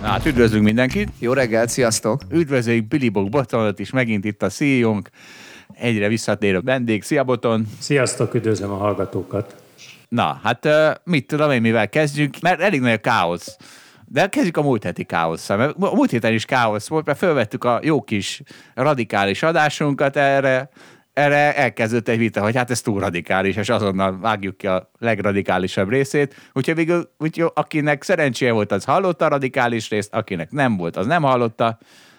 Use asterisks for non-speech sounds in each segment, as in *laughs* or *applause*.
Na, hát üdvözlünk mindenkit! Jó reggelt, sziasztok! Üdvözöljük Billy Bog Botonot is, megint itt a ceo egyre visszatérő vendég. Szia Boton! Sziasztok, üdvözlöm a hallgatókat! Na, hát mit tudom én, mivel kezdjünk, mert elég nagy a káosz. De kezdjük a múlt heti káosszal, mert a múlt héten is káosz volt, mert felvettük a jó kis radikális adásunkat erre, erre elkezdődött egy vita, hogy hát ez túl radikális, és azonnal vágjuk ki a legradikálisabb részét. Úgyhogy végül, úgy, akinek szerencséje volt, az hallotta a radikális részt, akinek nem volt, az nem hallotta.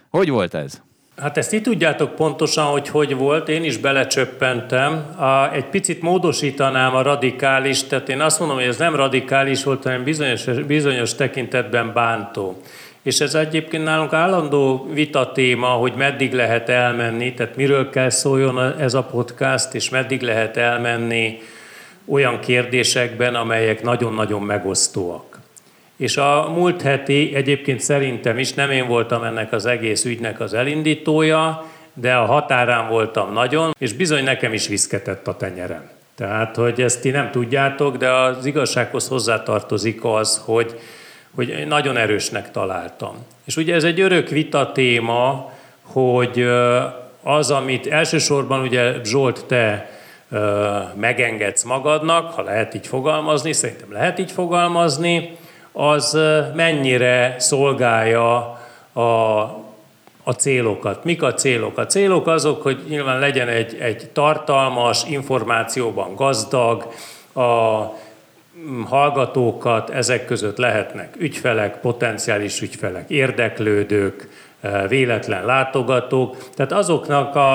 Hogy volt ez? Hát ezt itt tudjátok pontosan, hogy hogy volt, én is belecsöppentem. A, egy picit módosítanám a radikális, tehát én azt mondom, hogy ez nem radikális volt, hanem bizonyos, bizonyos tekintetben bántó. És ez egyébként nálunk állandó vita téma, hogy meddig lehet elmenni, tehát miről kell szóljon ez a podcast, és meddig lehet elmenni olyan kérdésekben, amelyek nagyon-nagyon megosztóak. És a múlt heti egyébként szerintem is, nem én voltam ennek az egész ügynek az elindítója, de a határán voltam nagyon, és bizony nekem is viszketett a tenyerem. Tehát, hogy ezt ti nem tudjátok, de az igazsághoz hozzátartozik az, hogy hogy nagyon erősnek találtam. És ugye ez egy örök vita téma, hogy az, amit elsősorban ugye Zsolt te megengedsz magadnak, ha lehet így fogalmazni, szerintem lehet így fogalmazni, az mennyire szolgálja a, a célokat. Mik a célok? A célok azok, hogy nyilván legyen egy, egy tartalmas, információban gazdag, a hallgatókat ezek között lehetnek ügyfelek, potenciális ügyfelek, érdeklődők, eh, véletlen látogatók, tehát azoknak a,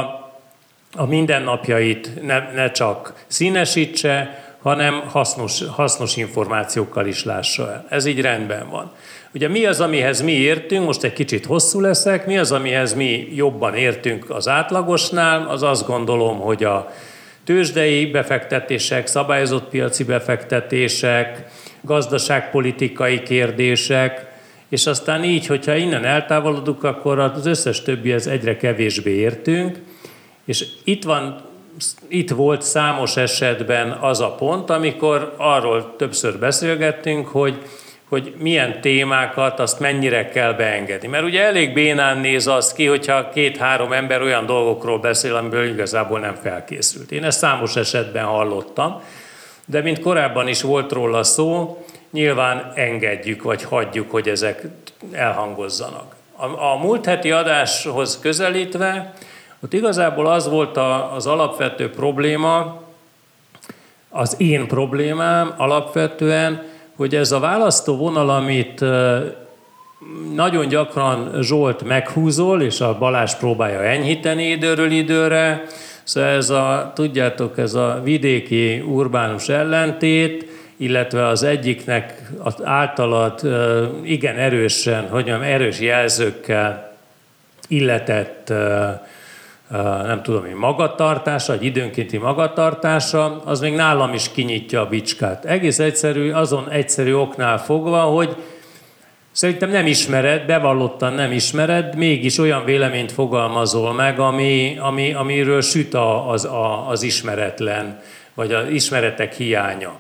a mindennapjait ne, ne csak színesítse, hanem hasznos, hasznos információkkal is lássa el. Ez így rendben van. Ugye mi az, amihez mi értünk, most egy kicsit hosszú leszek, mi az, amihez mi jobban értünk az átlagosnál, az azt gondolom, hogy a tőzsdei befektetések, szabályozott piaci befektetések, gazdaságpolitikai kérdések, és aztán így, hogyha innen eltávolodunk, akkor az összes többihez egyre kevésbé értünk, és itt van itt volt számos esetben az a pont, amikor arról többször beszélgettünk, hogy hogy milyen témákat, azt mennyire kell beengedni. Mert ugye elég bénán néz az ki, hogyha két-három ember olyan dolgokról beszél, amiből igazából nem felkészült. Én ezt számos esetben hallottam, de mint korábban is volt róla szó, nyilván engedjük, vagy hagyjuk, hogy ezek elhangozzanak. A, a múlt heti adáshoz közelítve, ott igazából az volt a, az alapvető probléma, az én problémám alapvetően, hogy ez a választó vonal, amit nagyon gyakran Zsolt meghúzol, és a Balázs próbálja enyhíteni időről időre, szóval ez a, tudjátok, ez a vidéki urbánus ellentét, illetve az egyiknek az általad igen erősen, hogy mondjam, erős jelzőkkel illetett nem tudom én, magatartása, egy időnkénti magatartása, az még nálam is kinyitja a bicskát. Egész egyszerű, azon egyszerű oknál fogva, hogy szerintem nem ismered, bevallottan nem ismered, mégis olyan véleményt fogalmazol meg, ami, ami, amiről süt az, a, az ismeretlen, vagy az ismeretek hiánya.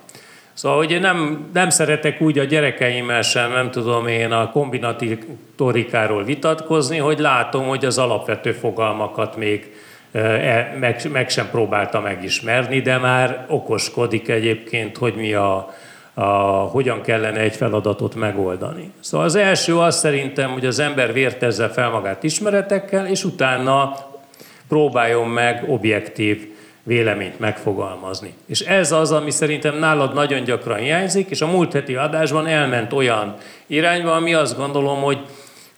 Szóval, hogy én nem, nem szeretek úgy a gyerekeimmel sem, nem tudom én a kombinatorikáról vitatkozni, hogy látom, hogy az alapvető fogalmakat még e, meg, meg sem próbálta megismerni, de már okoskodik egyébként, hogy mi a, a, hogyan kellene egy feladatot megoldani. Szóval az első az szerintem, hogy az ember vértezze fel magát ismeretekkel, és utána próbáljon meg objektív véleményt megfogalmazni. És ez az, ami szerintem nálad nagyon gyakran hiányzik, és a múlt heti adásban elment olyan irányba, ami azt gondolom, hogy,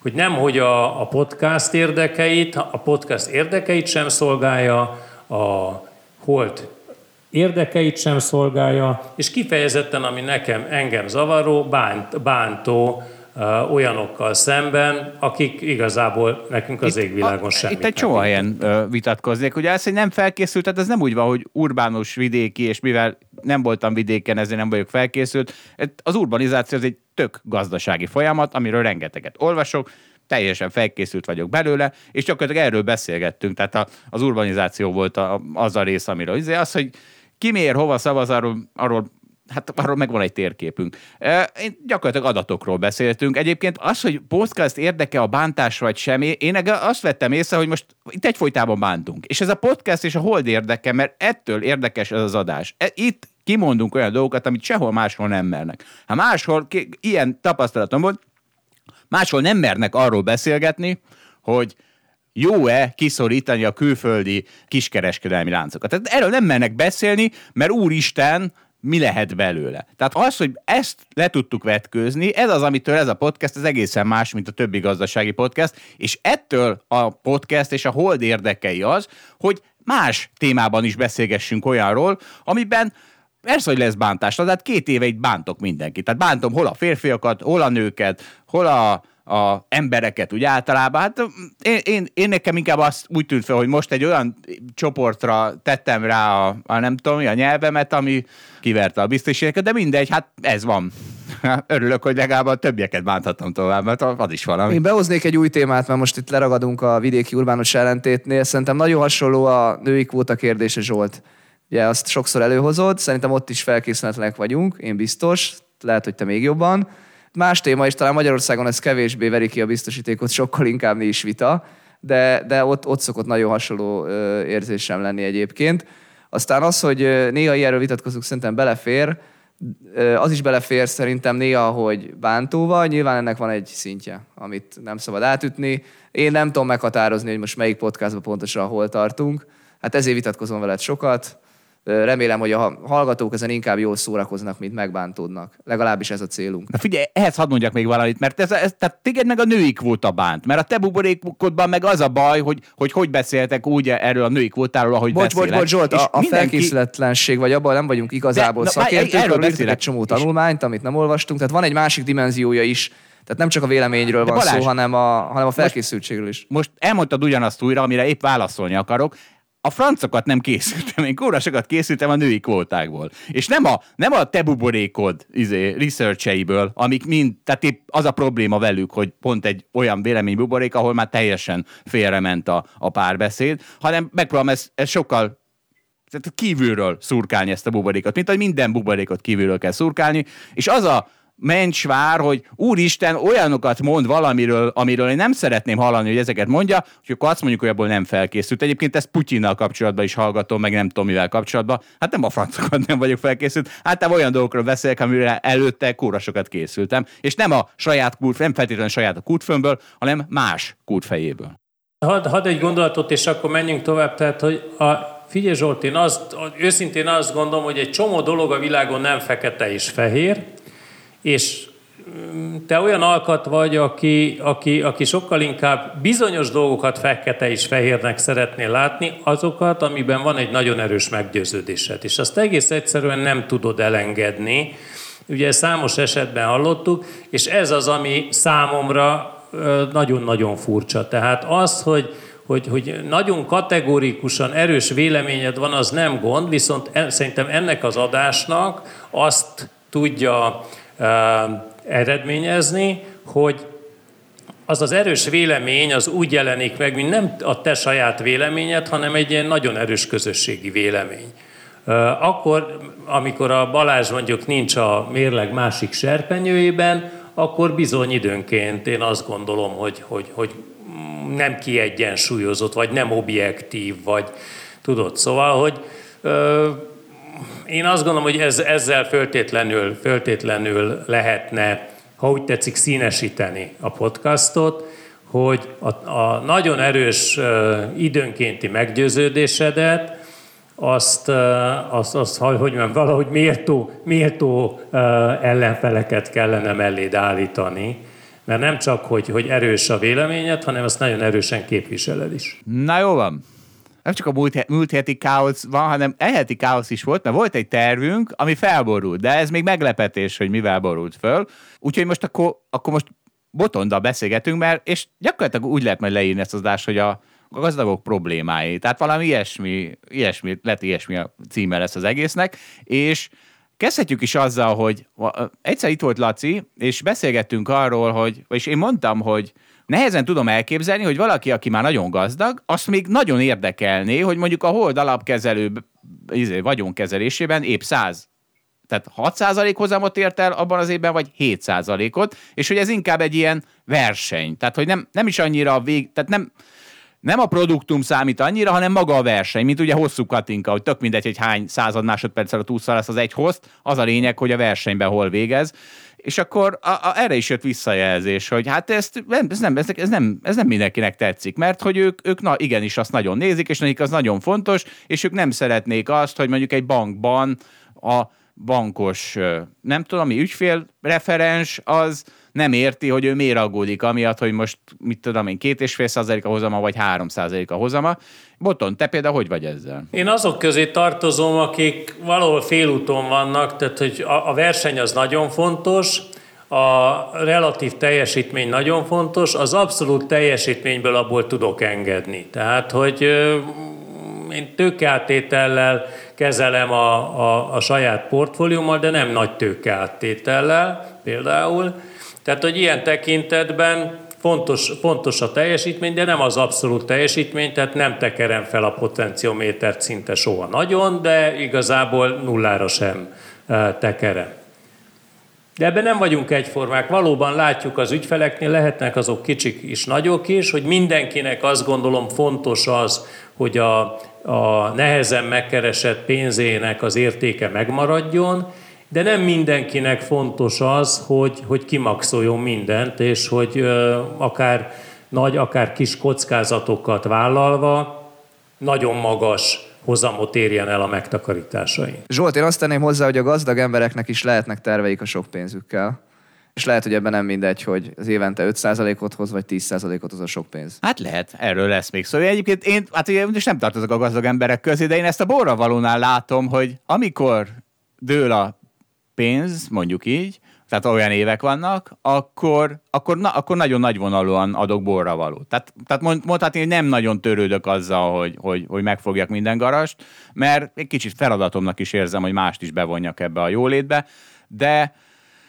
hogy nem, hogy a, a podcast érdekeit, a podcast érdekeit sem szolgálja, a Holt érdekeit sem szolgálja, és kifejezetten, ami nekem engem zavaró, bánt, bántó olyanokkal szemben, akik igazából nekünk az égvilágon semmit Itt egy csomó helyen vitatkoznék. Ugye ez, hogy nem felkészült, tehát ez nem úgy van, hogy urbánus vidéki, és mivel nem voltam vidéken, ezért nem vagyok felkészült. Az urbanizáció az egy tök gazdasági folyamat, amiről rengeteget olvasok, teljesen felkészült vagyok belőle, és gyakorlatilag erről beszélgettünk, tehát a, az urbanizáció volt a, az a rész, amiről az, hogy ki miért, hova szavaz, arról, arról hát arról megvan egy térképünk. Én gyakorlatilag adatokról beszéltünk. Egyébként az, hogy podcast érdeke a bántás vagy semmi, én azt vettem észre, hogy most itt egyfolytában bántunk. És ez a podcast és a hold érdeke, mert ettől érdekes ez az adás. E, itt kimondunk olyan dolgokat, amit sehol máshol nem mernek. Ha máshol, ilyen tapasztalatom volt, máshol nem mernek arról beszélgetni, hogy jó-e kiszorítani a külföldi kiskereskedelmi láncokat. Tehát erről nem mennek beszélni, mert úristen, mi lehet belőle. Tehát az, hogy ezt le tudtuk vetkőzni, ez az, amitől ez a podcast az egészen más, mint a többi gazdasági podcast, és ettől a podcast és a hold érdekei az, hogy más témában is beszélgessünk olyanról, amiben Persze, hogy lesz bántás, tehát két éve itt bántok mindenkit. Tehát bántom hol a férfiakat, hol a nőket, hol a a embereket úgy általában. Hát én, én, én nekem inkább azt úgy tűnt fel, hogy most egy olyan csoportra tettem rá a, a nem tudom, a nyelvemet, ami kiverte a biztosítéket, de mindegy, hát ez van. *laughs* Örülök, hogy legalább a többieket bánthatom tovább, mert az is valami. Én behoznék egy új témát, mert most itt leragadunk a vidéki urbánus ellentétnél. Szerintem nagyon hasonló a női kvóta kérdése, Zsolt. Ugye azt sokszor előhozod, szerintem ott is felkészületlenek vagyunk, én biztos, lehet, hogy te még jobban. Más téma, és talán Magyarországon ez kevésbé veri ki a biztosítékot, sokkal inkább mi is vita, de, de ott, ott szokott nagyon hasonló érzésem lenni egyébként. Aztán az, hogy néha ilyenről vitatkozunk, szerintem belefér, az is belefér szerintem néha, hogy bántóval, nyilván ennek van egy szintje, amit nem szabad átütni. Én nem tudom meghatározni, hogy most melyik podcastban pontosan hol tartunk. Hát ezért vitatkozom veled sokat. Remélem, hogy a hallgatók ezen inkább jól szórakoznak, mint megbántódnak. Legalábbis ez a célunk. Na figyelj, ehhez hadd mondjak még valamit, mert ez, ez, tehát téged meg a női kvóta bánt, mert a te buborékodban meg az a baj, hogy hogy, hogy beszéltek úgy erről a női kvótáról, ahogy bocs, beszélek. Bocs, bocs, Zsolt, a, a mindenki... felkészületlenség, vagy abban nem vagyunk igazából De, szakértők, erről beszélek egy csomó tanulmányt, amit nem olvastunk, tehát van egy másik dimenziója is, tehát nem csak a véleményről van Balázs, szó, hanem a, hanem a felkészültségről is. Most elmondtad ugyanazt újra, amire épp válaszolni akarok a francokat nem készültem, én kórasokat készültem a női kvótákból. És nem a, nem a te buborékod izé, researcheiből, amik mind, tehát épp az a probléma velük, hogy pont egy olyan vélemény buborék, ahol már teljesen félrement a, a párbeszéd, hanem megpróbálom ezt, ezt sokkal tehát kívülről szurkálni ezt a buborékot, mint hogy minden buborékot kívülről kell szurkálni, és az a mencsvár, hogy úristen olyanokat mond valamiről, amiről én nem szeretném hallani, hogy ezeket mondja, hogy akkor azt mondjuk, hogy abból nem felkészült. Egyébként ezt Putyinnal kapcsolatban is hallgatom, meg nem tudom mivel kapcsolatban. Hát nem a francokat nem vagyok felkészült. Hát olyan dolgokról beszélek, amire előtte kórasokat készültem. És nem a saját kút, nem feltétlenül saját a kútfőmből, hanem más kútfejéből. Hadd had egy gondolatot, és akkor menjünk tovább. Tehát, hogy a, figyelj Zsolt, én azt, őszintén azt gondolom, hogy egy csomó dolog a világon nem fekete és fehér, és mm, te olyan alkat vagy, aki, aki, aki sokkal inkább bizonyos dolgokat fekete és fehérnek szeretnél látni, azokat, amiben van egy nagyon erős meggyőződésed. És azt egész egyszerűen nem tudod elengedni. Ugye számos esetben hallottuk, és ez az, ami számomra nagyon-nagyon furcsa. Tehát az, hogy, hogy, hogy nagyon kategórikusan erős véleményed van, az nem gond, viszont szerintem ennek az adásnak azt tudja eredményezni, hogy az az erős vélemény az úgy jelenik meg, mint nem a te saját véleményed, hanem egy ilyen nagyon erős közösségi vélemény. Akkor, amikor a Balázs mondjuk nincs a mérleg másik serpenyőjében, akkor bizony időnként én azt gondolom, hogy, hogy, hogy nem kiegyensúlyozott, vagy nem objektív, vagy tudod, szóval, hogy én azt gondolom, hogy ez, ezzel föltétlenül, föltétlenül lehetne, ha úgy tetszik, színesíteni a podcastot, hogy a, a nagyon erős időnkénti meggyőződésedet, azt, azt, azt hogy mondjam, valahogy méltó, méltó ellenfeleket kellene melléd állítani, Mert nem csak, hogy, hogy erős a véleményed, hanem azt nagyon erősen képviseled is. Na jó van. Nem csak a múlt, múlt heti káosz van, hanem eheti káosz is volt, mert volt egy tervünk, ami felborult, de ez még meglepetés, hogy mivel borult föl. Úgyhogy most akkor, akkor most botonda beszélgetünk, mert és gyakorlatilag úgy lehet majd leírni ezt az adást, hogy a, a gazdagok problémái. Tehát valami ilyesmi, ilyesmi, lehet ilyesmi a címe lesz az egésznek, és Kezdhetjük is azzal, hogy egyszer itt volt Laci, és beszélgettünk arról, hogy, és én mondtam, hogy nehezen tudom elképzelni, hogy valaki, aki már nagyon gazdag, azt még nagyon érdekelné, hogy mondjuk a hold alapkezelő izé, vagyonkezelésében épp 100 tehát 6% hozamot ért el abban az évben, vagy 7%-ot, és hogy ez inkább egy ilyen verseny. Tehát, hogy nem, nem is annyira a vég, tehát nem, nem a produktum számít annyira, hanem maga a verseny, mint ugye hosszú katinka, hogy tök mindegy, hogy hány század másodperccel a túlszal lesz az egy host, az a lényeg, hogy a versenyben hol végez. És akkor a, a, erre is jött visszajelzés, hogy hát ezt, ez, nem, ez, ez, nem, ez nem mindenkinek tetszik, mert hogy ők, ők na, igenis azt nagyon nézik, és nekik az nagyon fontos, és ők nem szeretnék azt, hogy mondjuk egy bankban a bankos, nem tudom, mi ügyfélreferens, az nem érti, hogy ő miért aggódik, amiatt, hogy most, mit tudom én, két és fél százalék a hozama, vagy három százalék a hozama. Boton, te például hogy vagy ezzel? Én azok közé tartozom, akik valahol félúton vannak, tehát hogy a, a verseny az nagyon fontos, a relatív teljesítmény nagyon fontos, az abszolút teljesítményből abból tudok engedni. Tehát, hogy én tőkeáttétellel kezelem a, a, a saját portfóliómmal, de nem nagy tőkeáttétellel például. Tehát, hogy ilyen tekintetben fontos, fontos a teljesítmény, de nem az abszolút teljesítmény, tehát nem tekerem fel a potenciométert szinte soha nagyon, de igazából nullára sem e, tekerem. De ebben nem vagyunk egyformák. Valóban látjuk az ügyfeleknél, lehetnek azok kicsik is, nagyok is, hogy mindenkinek azt gondolom fontos az, hogy a, a nehezen megkeresett pénzének az értéke megmaradjon, de nem mindenkinek fontos az, hogy, hogy kimaxoljon mindent, és hogy akár nagy, akár kis kockázatokat vállalva nagyon magas hozamot érjen el a megtakarításain. Zsolt, én azt tenném hozzá, hogy a gazdag embereknek is lehetnek terveik a sok pénzükkel. És lehet, hogy ebben nem mindegy, hogy az évente 5%-ot hoz, vagy 10%-ot hoz a sok pénz. Hát lehet, erről lesz még szó. Szóval egyébként én, hát ugye most nem tartozok a gazdag emberek közé, de én ezt a borravalónál látom, hogy amikor dől a pénz, mondjuk így, tehát olyan évek vannak, akkor, akkor, na, akkor nagyon nagyvonalúan adok borra való. Tehát, tehát mond, mondhatni, hogy nem nagyon törődök azzal, hogy, hogy, hogy megfogjak minden garast, mert egy kicsit feladatomnak is érzem, hogy mást is bevonjak ebbe a jólétbe, de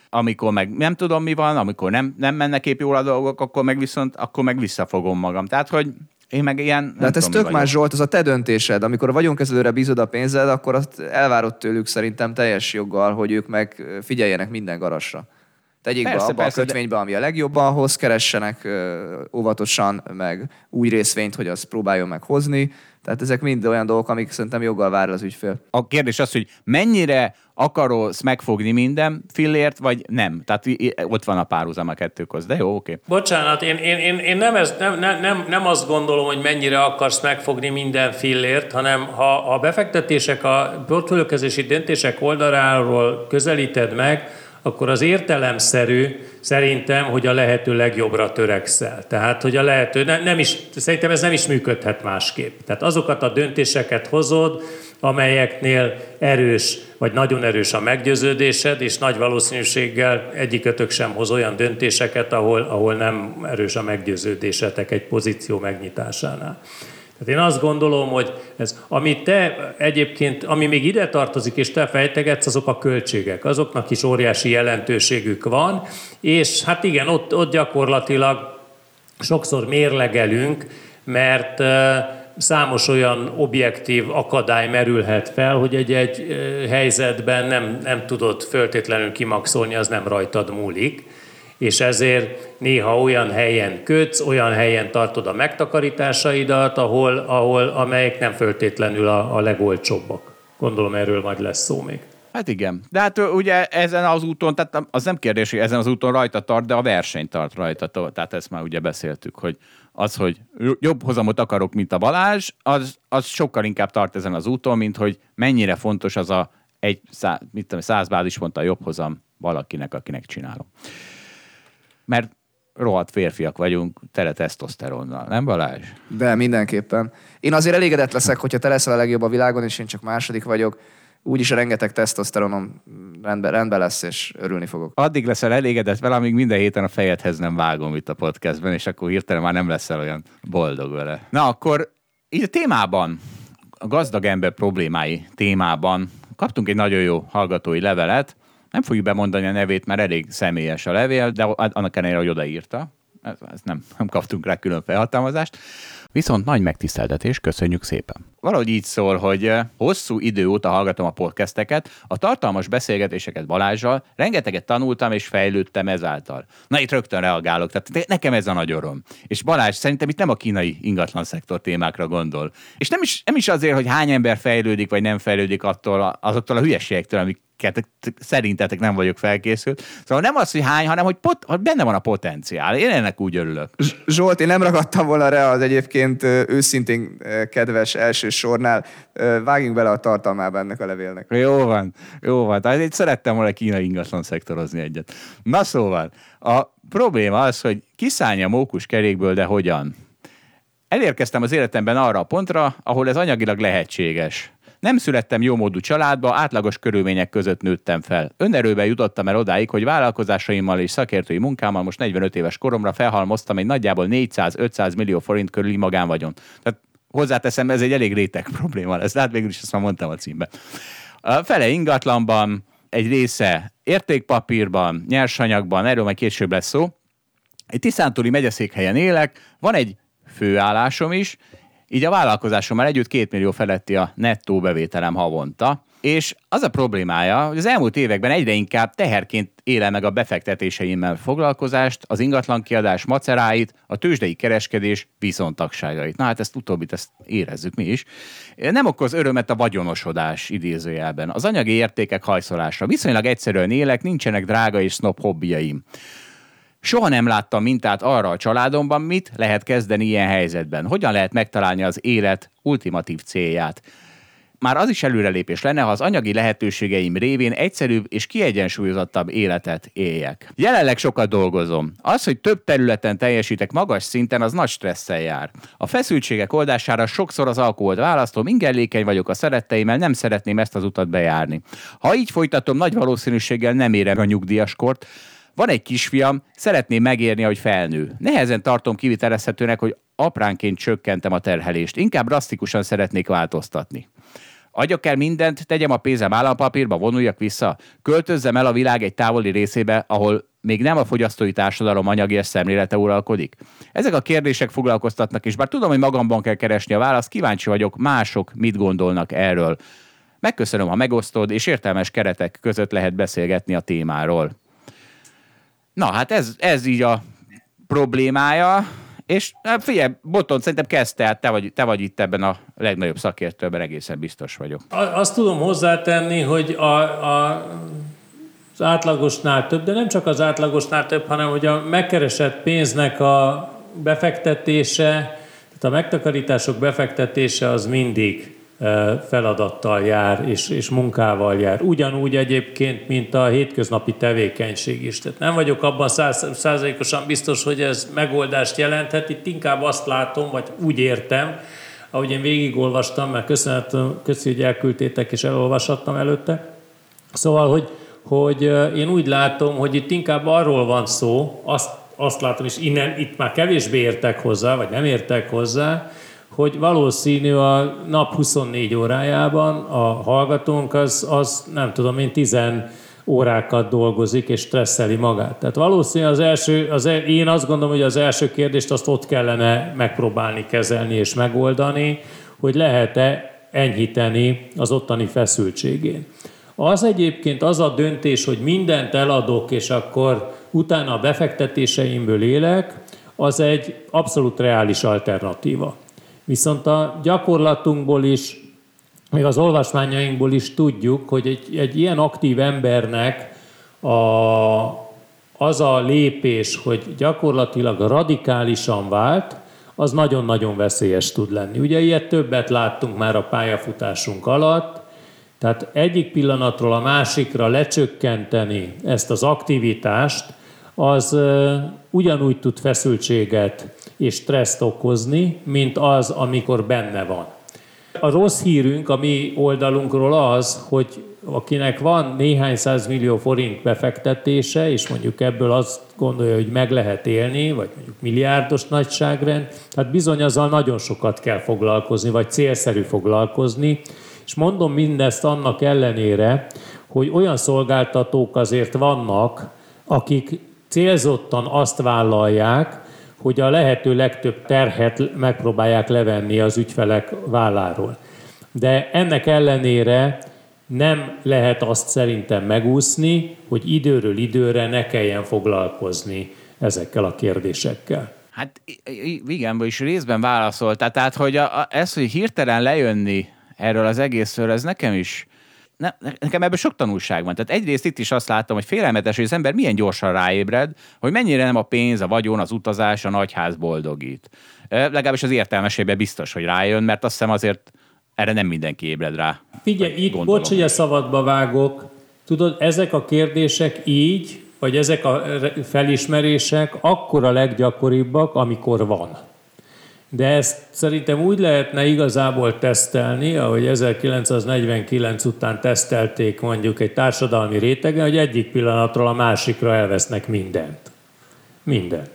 amikor meg nem tudom mi van, amikor nem, nem mennek épp jól a dolgok, akkor meg viszont, akkor meg visszafogom magam. Tehát, hogy én meg ilyen... De hát ez tök más, Zsolt, az a te döntésed. Amikor a vagyonkezelőre bízod a pénzed, akkor azt elvárod tőlük szerintem teljes joggal, hogy ők meg figyeljenek minden garasra. Tegyék persze, be abba persze, a kötvénybe, de... ami a legjobb ahhoz, keressenek óvatosan, meg új részvényt, hogy azt próbáljon meg hozni. Tehát ezek mind olyan dolgok, amik szerintem joggal vár az ügyfél. A kérdés az, hogy mennyire akarsz megfogni minden fillért, vagy nem? Tehát ott van a párhuzam a kettő köz, de jó, oké. Okay. Bocsánat, én, én, én, én nem, ez, nem, nem, nem azt gondolom, hogy mennyire akarsz megfogni minden fillért, hanem ha a befektetések, a portfóliókezési döntések oldaláról közelíted meg, akkor az értelemszerű szerintem, hogy a lehető legjobbra törekszel. Tehát, hogy a lehető, ne, nem is, szerintem ez nem is működhet másképp. Tehát azokat a döntéseket hozod, amelyeknél erős, vagy nagyon erős a meggyőződésed, és nagy valószínűséggel egyikötök sem hoz olyan döntéseket, ahol, ahol nem erős a meggyőződésetek egy pozíció megnyitásánál. Tehát én azt gondolom, hogy ez, ami te egyébként, ami még ide tartozik, és te fejtegetsz, azok a költségek. Azoknak is óriási jelentőségük van, és hát igen, ott, ott gyakorlatilag sokszor mérlegelünk, mert számos olyan objektív akadály merülhet fel, hogy egy-egy helyzetben nem, nem tudod föltétlenül kimaxolni, az nem rajtad múlik és ezért néha olyan helyen kötsz, olyan helyen tartod a megtakarításaidat, ahol, ahol amelyek nem föltétlenül a, a legolcsóbbak. Gondolom erről majd lesz szó még. Hát igen. De hát ugye ezen az úton, tehát az nem kérdés, hogy ezen az úton rajta tart, de a verseny tart rajta. Tehát ezt már ugye beszéltük, hogy az, hogy jobb hozamot akarok, mint a Balázs, az, az sokkal inkább tart ezen az úton, mint hogy mennyire fontos az a egy, szá, mit tudom, száz bázis mondta a jobb hozam valakinek, akinek csinálom. Mert rohadt férfiak vagyunk, tele tesztoszteronnal, nem Balázs? De mindenképpen. Én azért elégedett leszek, hogyha te leszel a legjobb a világon, és én csak második vagyok. Úgyis rengeteg tesztoszteronom rendben, rendben lesz, és örülni fogok. Addig leszel elégedett vele, amíg minden héten a fejedhez nem vágom itt a podcastben, és akkor hirtelen már nem leszel olyan boldog vele. Na akkor így a témában, a gazdag ember problémái témában kaptunk egy nagyon jó hallgatói levelet, nem fogjuk bemondani a nevét, mert elég személyes a levél, de annak ellenére, hogy odaírta. Ezt nem, nem kaptunk rá külön felhatalmazást. Viszont nagy megtiszteltetés, köszönjük szépen. Valahogy így szól, hogy eh, hosszú idő óta hallgatom a podcasteket, a tartalmas beszélgetéseket Balázsjal, rengeteget tanultam és fejlődtem ezáltal. Na itt rögtön reagálok, tehát nekem ez a nagy öröm. És Balázs szerintem itt nem a kínai ingatlan szektor témákra gondol. És nem is, nem is azért, hogy hány ember fejlődik vagy nem fejlődik attól, azoktól a hülyeségektől, amik szerintetek nem vagyok felkészült. Szóval nem az, hogy hány, hanem hogy, pot, hogy benne van a potenciál. Én ennek úgy örülök. Zsolt, én nem ragadtam volna rá az egyébként őszintén kedves első sornál. Vágjunk bele a tartalmába ennek a levélnek. Jó van, jó van. Tehát én szerettem volna kínai ingatlan szektorozni egyet. Na szóval, a probléma az, hogy kiszállni a mókus kerékből, de hogyan? Elérkeztem az életemben arra a pontra, ahol ez anyagilag lehetséges. Nem születtem jómódú családba, átlagos körülmények között nőttem fel. Önerőben jutottam el odáig, hogy vállalkozásaimmal és szakértői munkámmal most 45 éves koromra felhalmoztam egy nagyjából 400-500 millió forint körüli magánvagyon. Tehát hozzáteszem, ez egy elég réteg *laughs* probléma lesz. Hát végül is ezt már mondtam a címbe. A fele ingatlanban, egy része értékpapírban, nyersanyagban, erről majd később lesz szó. Egy Tiszántúli megyeszékhelyen élek, van egy főállásom is, így a vállalkozásommal együtt két millió feletti a nettó bevételem havonta, és az a problémája, hogy az elmúlt években egyre inkább teherként élem meg a befektetéseimmel foglalkozást, az ingatlankiadás maceráit, a tőzsdei kereskedés viszontagságait. Na hát ezt utóbbit ezt érezzük mi is. Nem okoz örömet a vagyonosodás idézőjelben. Az anyagi értékek hajszolása. Viszonylag egyszerűen élek, nincsenek drága és snob hobbiaim. Soha nem láttam mintát arra a családomban, mit lehet kezdeni ilyen helyzetben. Hogyan lehet megtalálni az élet ultimatív célját. Már az is előrelépés lenne, ha az anyagi lehetőségeim révén egyszerűbb és kiegyensúlyozottabb életet éljek. Jelenleg sokat dolgozom. Az, hogy több területen teljesítek magas szinten, az nagy stresszel jár. A feszültségek oldására sokszor az alkoholt választom, ingerlékeny vagyok a szeretteimmel, nem szeretném ezt az utat bejárni. Ha így folytatom, nagy valószínűséggel nem érem a nyugdíjaskort, van egy kisfiam, szeretném megérni, hogy felnő. Nehezen tartom kivitelezhetőnek, hogy apránként csökkentem a terhelést. Inkább drasztikusan szeretnék változtatni. Adjak el mindent, tegyem a pénzem állampapírba, vonuljak vissza, költözzem el a világ egy távoli részébe, ahol még nem a fogyasztói társadalom anyagi és szemlélete uralkodik? Ezek a kérdések foglalkoztatnak, és bár tudom, hogy magamban kell keresni a választ, kíváncsi vagyok, mások mit gondolnak erről. Megköszönöm, ha megosztod, és értelmes keretek között lehet beszélgetni a témáról. Na, hát ez, ez így a problémája, és hát figyelj, Boton, szerintem kezdte, hát te vagy, te vagy itt ebben a legnagyobb szakértőben, egészen biztos vagyok. Azt tudom hozzátenni, hogy a, a, az átlagosnál több, de nem csak az átlagosnál több, hanem hogy a megkeresett pénznek a befektetése, tehát a megtakarítások befektetése az mindig feladattal jár és, és munkával jár. Ugyanúgy egyébként, mint a hétköznapi tevékenység is. Tehát nem vagyok abban százalékosan biztos, hogy ez megoldást jelenthet. Itt inkább azt látom, vagy úgy értem, ahogy én végigolvastam, mert köszönet, köszi, hogy elküldtétek és elolvashattam előtte. Szóval, hogy, hogy én úgy látom, hogy itt inkább arról van szó, azt, azt látom, és innen itt már kevésbé értek hozzá, vagy nem értek hozzá, hogy valószínű a nap 24 órájában a hallgatónk az, az nem tudom én, 10 órákat dolgozik és stresszeli magát. Tehát valószínű az első, az, e- én azt gondolom, hogy az első kérdést azt ott kellene megpróbálni kezelni és megoldani, hogy lehet-e enyhíteni az ottani feszültségén. Az egyébként az a döntés, hogy mindent eladok, és akkor utána a befektetéseimből élek, az egy abszolút reális alternatíva. Viszont a gyakorlatunkból is, még az olvasmányainkból is tudjuk, hogy egy, egy ilyen aktív embernek a, az a lépés, hogy gyakorlatilag radikálisan vált, az nagyon-nagyon veszélyes tud lenni. Ugye ilyet többet láttunk már a pályafutásunk alatt, tehát egyik pillanatról a másikra lecsökkenteni ezt az aktivitást, az ugyanúgy tud feszültséget és stresszt okozni, mint az, amikor benne van. A rossz hírünk a mi oldalunkról az, hogy akinek van néhány millió forint befektetése, és mondjuk ebből azt gondolja, hogy meg lehet élni, vagy mondjuk milliárdos nagyságrend, tehát bizony azzal nagyon sokat kell foglalkozni, vagy célszerű foglalkozni, és mondom mindezt annak ellenére, hogy olyan szolgáltatók azért vannak, akik célzottan azt vállalják, hogy a lehető legtöbb terhet megpróbálják levenni az ügyfelek válláról. De ennek ellenére nem lehet azt szerintem megúszni, hogy időről időre ne kelljen foglalkozni ezekkel a kérdésekkel. Hát igen, és részben válaszoltál. Tehát, hogy a, a, ez, hogy hirtelen lejönni erről az egészről, ez nekem is ne, nekem ebből sok tanulság van. Tehát egyrészt itt is azt láttam, hogy félelmetes, hogy az ember milyen gyorsan ráébred, hogy mennyire nem a pénz, a vagyon, az utazás, a nagyház boldogít. Legalábbis az értelmesében biztos, hogy rájön, mert azt hiszem azért erre nem mindenki ébred rá. Figyelj, itt, gondolom. bocs, hogy a szabadba vágok, tudod, ezek a kérdések így, vagy ezek a felismerések akkor a leggyakoribbak, amikor van. De ezt szerintem úgy lehetne igazából tesztelni, ahogy 1949 után tesztelték mondjuk egy társadalmi rétegen, hogy egyik pillanatról a másikra elvesznek mindent. Mindent.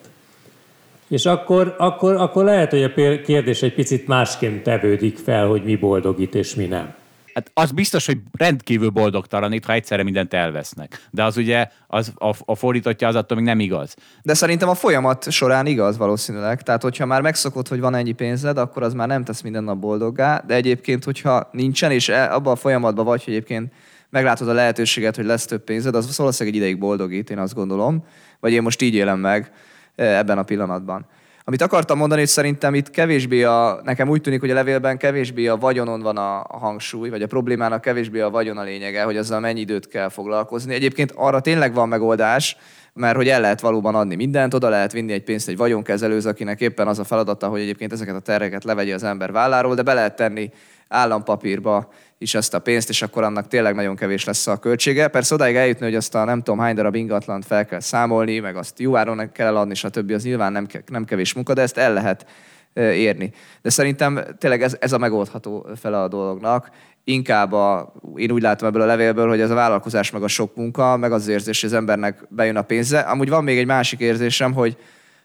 És akkor, akkor, akkor lehet, hogy a kérdés egy picit másként tevődik fel, hogy mi boldogít és mi nem. Hát az biztos, hogy rendkívül boldogtalanít, ha egyszerre mindent elvesznek. De az ugye az, a, a fordítottja az attól még nem igaz. De szerintem a folyamat során igaz valószínűleg. Tehát, hogyha már megszokott, hogy van ennyi pénzed, akkor az már nem tesz minden nap boldoggá. De egyébként, hogyha nincsen, és e, abban a folyamatban vagy, hogy egyébként meglátod a lehetőséget, hogy lesz több pénzed, az valószínűleg egy ideig boldogít, én azt gondolom. Vagy én most így élem meg e, ebben a pillanatban. Amit akartam mondani, hogy szerintem itt kevésbé a, nekem úgy tűnik, hogy a levélben kevésbé a vagyonon van a, hangsúly, vagy a problémának kevésbé a vagyon a lényege, hogy azzal mennyi időt kell foglalkozni. Egyébként arra tényleg van megoldás, mert hogy el lehet valóban adni mindent, oda lehet vinni egy pénzt egy vagyonkezelőz, akinek éppen az a feladata, hogy egyébként ezeket a terreket levegye az ember válláról, de be lehet tenni állampapírba is ezt a pénzt, és akkor annak tényleg nagyon kevés lesz a költsége. Persze odáig eljutni, hogy azt a nem tudom hány darab ingatlant fel kell számolni, meg azt jó áron kell eladni, stb. az nyilván nem, nem kevés munka, de ezt el lehet érni. De szerintem tényleg ez, ez a megoldható fele a dolognak. Inkább a, én úgy látom ebből a levélből, hogy ez a vállalkozás meg a sok munka, meg az érzés, hogy az embernek bejön a pénze. Amúgy van még egy másik érzésem, hogy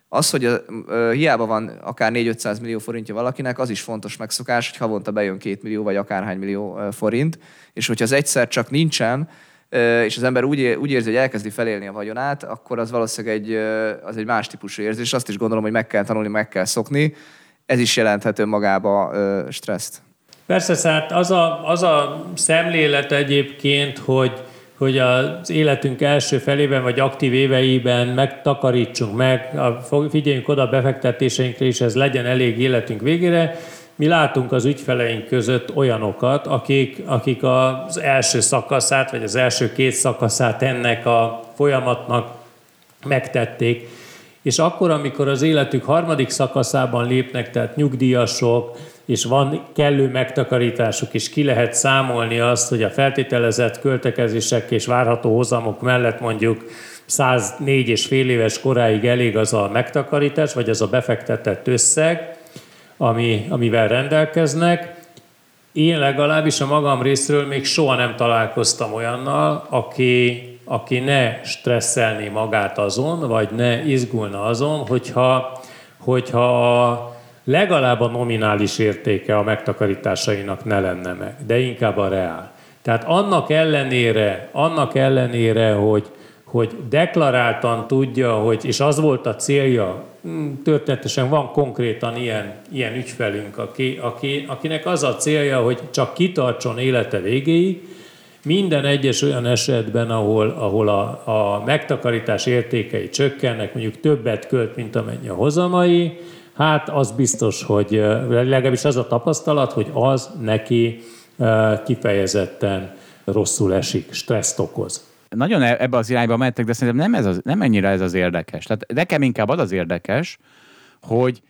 az, hogy a, a, hiába van akár 4-500 millió forintja valakinek, az is fontos megszokás, hogy havonta bejön 2 millió vagy akárhány millió forint, és hogyha az egyszer csak nincsen, és az ember úgy, úgy érzi, hogy elkezdi felélni a vagyonát, akkor az valószínűleg egy, az egy más típusú érzés. Azt is gondolom, hogy meg kell tanulni, meg kell szokni. Ez is jelenthet önmagába stresszt. Persze, szóval az a, az a szemlélet egyébként, hogy hogy az életünk első felében vagy aktív éveiben megtakarítsunk meg, figyeljünk oda a befektetéseinkre, és ez legyen elég életünk végére. Mi látunk az ügyfeleink között olyanokat, akik, akik az első szakaszát, vagy az első két szakaszát ennek a folyamatnak megtették. És akkor, amikor az életük harmadik szakaszában lépnek, tehát nyugdíjasok, és van kellő megtakarításuk, és ki lehet számolni azt, hogy a feltételezett költekezések és várható hozamok mellett mondjuk 104 és fél éves koráig elég az a megtakarítás, vagy az a befektetett összeg, ami, amivel rendelkeznek. Én legalábbis a magam részről még soha nem találkoztam olyannal, aki, aki ne stresszelné magát azon, vagy ne izgulna azon, hogyha, hogyha legalább a nominális értéke a megtakarításainak ne lenne meg, de inkább a reál. Tehát annak ellenére, annak ellenére, hogy, hogy deklaráltan tudja, hogy, és az volt a célja, hm, történetesen van konkrétan ilyen, ilyen ügyfelünk, aki, aki, akinek az a célja, hogy csak kitartson élete végéig, minden egyes olyan esetben, ahol, ahol a, a megtakarítás értékei csökkennek, mondjuk többet költ, mint amennyi a hozamai, Hát az biztos, hogy legalábbis az a tapasztalat, hogy az neki kifejezetten rosszul esik, stresszt okoz. Nagyon e- ebbe az irányba mentek, de szerintem nem, ez az, nem ennyire ez az érdekes. Tehát nekem inkább az az érdekes, hogy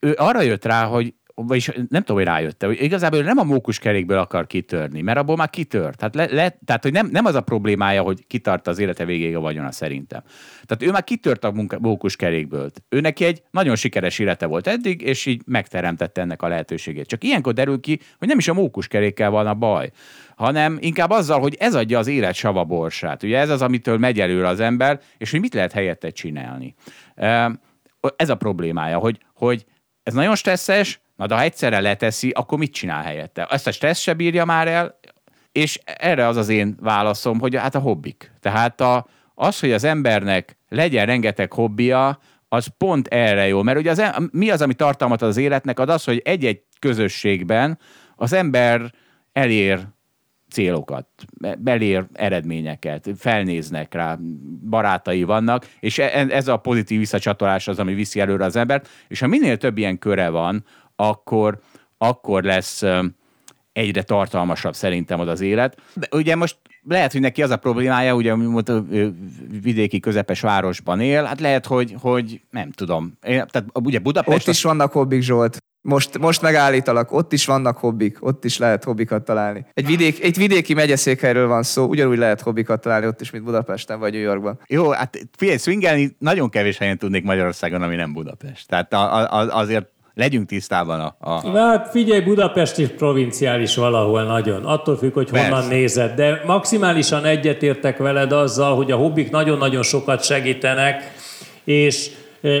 ő arra jött rá, hogy vagyis nem tudom, hogy rájötte, hogy igazából nem a mókuskerékből akar kitörni, mert abból már kitört. Tehát, le, le, tehát hogy nem, nem az a problémája, hogy kitart az élete végéig a vagyona szerintem. Tehát ő már kitört a munka, mókuskerékből. Ő neki egy nagyon sikeres élete volt eddig, és így megteremtette ennek a lehetőségét. Csak ilyenkor derül ki, hogy nem is a mókuskerékkel van a baj, hanem inkább azzal, hogy ez adja az élet savaborsát. Ugye ez az, amitől megy előre az ember, és hogy mit lehet helyette csinálni. Ez a problémája, hogy, hogy ez nagyon stresszes, na de ha egyszerre leteszi, akkor mit csinál helyette? Ezt a stressz se bírja már el, és erre az az én válaszom, hogy hát a hobbik. Tehát a, az, hogy az embernek legyen rengeteg hobbija, az pont erre jó. Mert ugye az, mi az, ami tartalmat az életnek, az az, hogy egy-egy közösségben az ember elér célokat, belér eredményeket, felnéznek rá, barátai vannak, és e, ez a pozitív visszacsatolás az, ami viszi előre az embert, és ha minél több ilyen köre van, akkor, akkor lesz egyre tartalmasabb szerintem az az élet. De ugye most lehet, hogy neki az a problémája, ugye mondta, vidéki közepes városban él, hát lehet, hogy, hogy nem tudom. Tehát ugye Budapest... Ott is vannak hobbik, Zsolt. Most, most megállítalak, ott is vannak hobbik, ott is lehet hobbikat találni. Egy, vidék, egy vidéki megyeszékhelyről van szó, ugyanúgy lehet hobbikat találni ott is, mint Budapesten vagy New Yorkban. Jó, hát figyelj, swingelni nagyon kevés helyen tudnék Magyarországon, ami nem Budapest. Tehát a, a, azért legyünk tisztában a... a... Hát figyelj, Budapest is provinciális valahol nagyon. Attól függ, hogy honnan Persze. nézed. De maximálisan egyetértek veled azzal, hogy a hobbik nagyon-nagyon sokat segítenek, és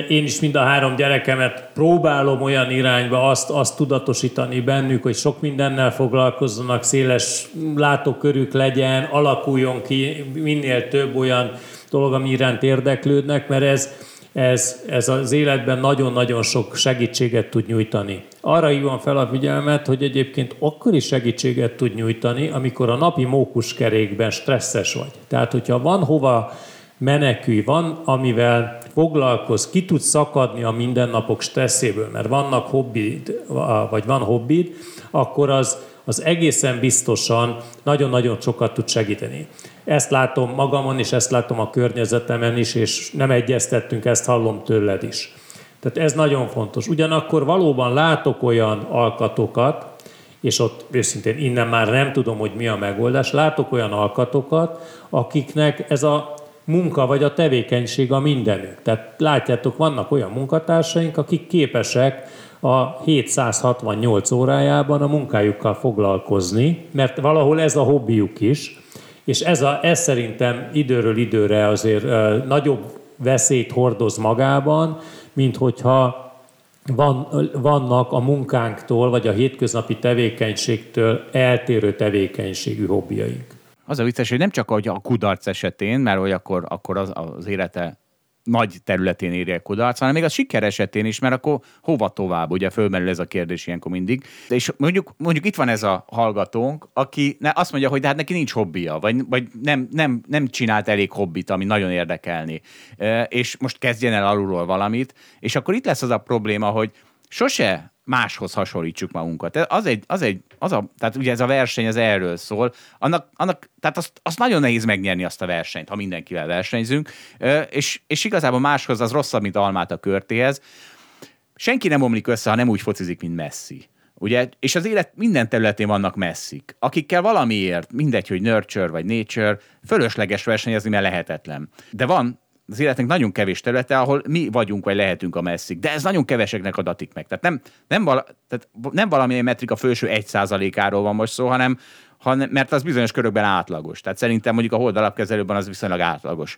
én is mind a három gyerekemet próbálom olyan irányba azt, azt tudatosítani bennük, hogy sok mindennel foglalkozzanak, széles látókörük legyen, alakuljon ki minél több olyan dolog, ami iránt érdeklődnek, mert ez, ez, ez az életben nagyon-nagyon sok segítséget tud nyújtani. Arra hívom fel a figyelmet, hogy egyébként akkor is segítséget tud nyújtani, amikor a napi mókuskerékben stresszes vagy. Tehát, hogyha van hova menekülj, van, amivel foglalkoz, ki tudsz szakadni a mindennapok stresszéből, mert vannak hobbid, vagy van hobbid, akkor az, az egészen biztosan nagyon-nagyon sokat tud segíteni. Ezt látom magamon, és ezt látom a környezetemen is, és nem egyeztettünk, ezt hallom tőled is. Tehát ez nagyon fontos. Ugyanakkor valóban látok olyan alkatokat, és ott őszintén innen már nem tudom, hogy mi a megoldás, látok olyan alkatokat, akiknek ez a munka vagy a tevékenység a mindenük. Tehát látjátok, vannak olyan munkatársaink, akik képesek a 768 órájában a munkájukkal foglalkozni, mert valahol ez a hobbiuk is, és ez, a, ez szerintem időről időre azért uh, nagyobb veszélyt hordoz magában, mint hogyha van, vannak a munkánktól, vagy a hétköznapi tevékenységtől eltérő tevékenységű hobbiaink. Az a vicces, hogy nem csak hogy a kudarc esetén, mert hogy akkor, akkor az, az élete nagy területén érje kudarc, hanem még a siker esetén is, mert akkor hova tovább, ugye fölmerül ez a kérdés ilyenkor mindig. És mondjuk, mondjuk itt van ez a hallgatónk, aki ne, azt mondja, hogy de hát neki nincs hobbija, vagy, vagy nem, nem, nem csinált elég hobbit, ami nagyon érdekelni, és most kezdjen el alulról valamit, és akkor itt lesz az a probléma, hogy sose máshoz hasonlítsuk magunkat. Az egy, az egy, az a, tehát ugye ez a verseny az erről szól, annak, annak tehát azt, azt nagyon nehéz megnyerni azt a versenyt, ha mindenkivel versenyzünk, és, és igazából máshoz az rosszabb, mint almát a körtéhez. Senki nem omlik össze, ha nem úgy focizik, mint Messi. Ugye? És az élet minden területén vannak messzik, akikkel valamiért, mindegy, hogy nurture vagy nature, fölösleges versenyezni, mert lehetetlen. De van az életnek nagyon kevés területe, ahol mi vagyunk, vagy lehetünk a messzik. De ez nagyon keveseknek adatik meg. Tehát nem, nem, vala, tehát nem valamilyen metrika felső egy százalékáról van most szó, hanem, hanem, mert az bizonyos körökben átlagos. Tehát szerintem mondjuk a hold alapkezelőben az viszonylag átlagos.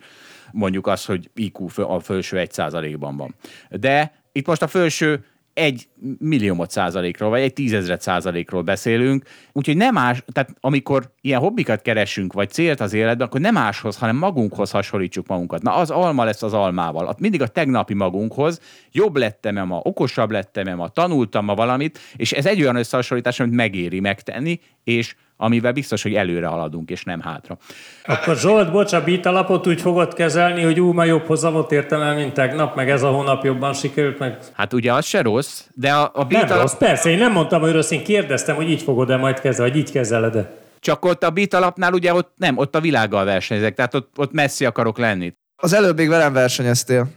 Mondjuk az, hogy IQ a felső egy százalékban van. De itt most a felső egy milliómot százalékról, vagy egy tízezret százalékról beszélünk. Úgyhogy nem más, tehát amikor ilyen hobbikat keresünk, vagy célt az életben, akkor nem máshoz, hanem magunkhoz hasonlítsuk magunkat. Na, az alma lesz az almával. Mindig a tegnapi magunkhoz. Jobb lettem-e ma, okosabb lettem-e ma, tanultam ma valamit, és ez egy olyan összehasonlítás, amit megéri megtenni, és amivel biztos, hogy előre haladunk, és nem hátra. Akkor Zsolt, bocs, a beat alapot úgy fogod kezelni, hogy ú, ma jobb hozamot értem el, mint tegnap, meg ez a hónap jobban sikerült meg. Hát ugye az se rossz, de a, a beat nem alap... rossz, persze, én nem mondtam, hogy rossz, én kérdeztem, hogy így fogod-e majd kezelni, vagy így kezeled-e. Csak ott a beat alapnál ugye ott nem, ott a világgal versenyzek, tehát ott, ott messzi akarok lenni. Az előbb még velem versenyeztél.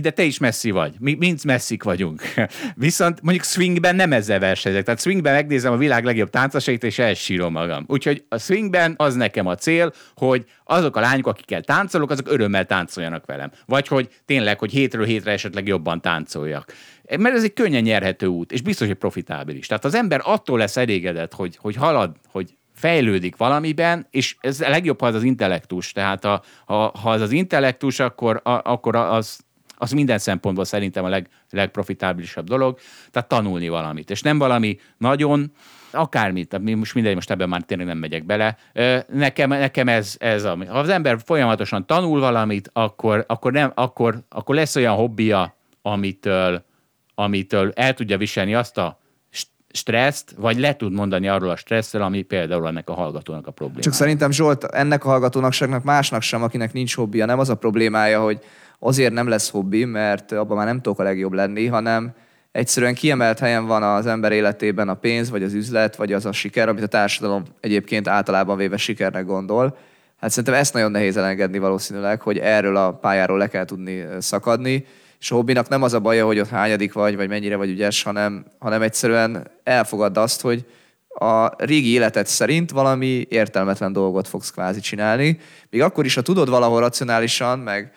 De te is messzi vagy. Mi mind messzik vagyunk. *laughs* Viszont mondjuk swingben nem ezzel versenyzek. Tehát swingben megnézem a világ legjobb táncosait, és elsírom magam. Úgyhogy a swingben az nekem a cél, hogy azok a lányok, akikkel táncolok, azok örömmel táncoljanak velem. Vagy hogy tényleg, hogy hétről hétre esetleg jobban táncoljak. Mert ez egy könnyen nyerhető út, és biztos, hogy profitábilis. Tehát az ember attól lesz elégedett, hogy, hogy halad, hogy fejlődik valamiben, és ez a legjobb, ha az az intellektus. Tehát a, ha, ha az az intellektus, akkor, a, akkor az, az minden szempontból szerintem a leg, legprofitábilisabb dolog, tehát tanulni valamit. És nem valami nagyon, akármit, most mindegy, most ebben már tényleg nem megyek bele. Nekem, nekem ez, ez ami. Ha az ember folyamatosan tanul valamit, akkor, akkor, nem, akkor, akkor lesz olyan hobbija, amitől, amitől el tudja viselni azt a stresszt, vagy le tud mondani arról a stresszről, ami például ennek a hallgatónak a probléma. Csak szerintem Zsolt, ennek a hallgatónak sem, másnak sem, akinek nincs hobbija, nem az a problémája, hogy azért nem lesz hobbi, mert abban már nem tudok a legjobb lenni, hanem egyszerűen kiemelt helyen van az ember életében a pénz, vagy az üzlet, vagy az a siker, amit a társadalom egyébként általában véve sikernek gondol. Hát szerintem ezt nagyon nehéz elengedni valószínűleg, hogy erről a pályáról le kell tudni szakadni, és a hobbinak nem az a baja, hogy ott hányadik vagy, vagy mennyire vagy ügyes, hanem, hanem egyszerűen elfogadd azt, hogy a régi életed szerint valami értelmetlen dolgot fogsz kvázi csinálni. Még akkor is, ha tudod valahol racionálisan, meg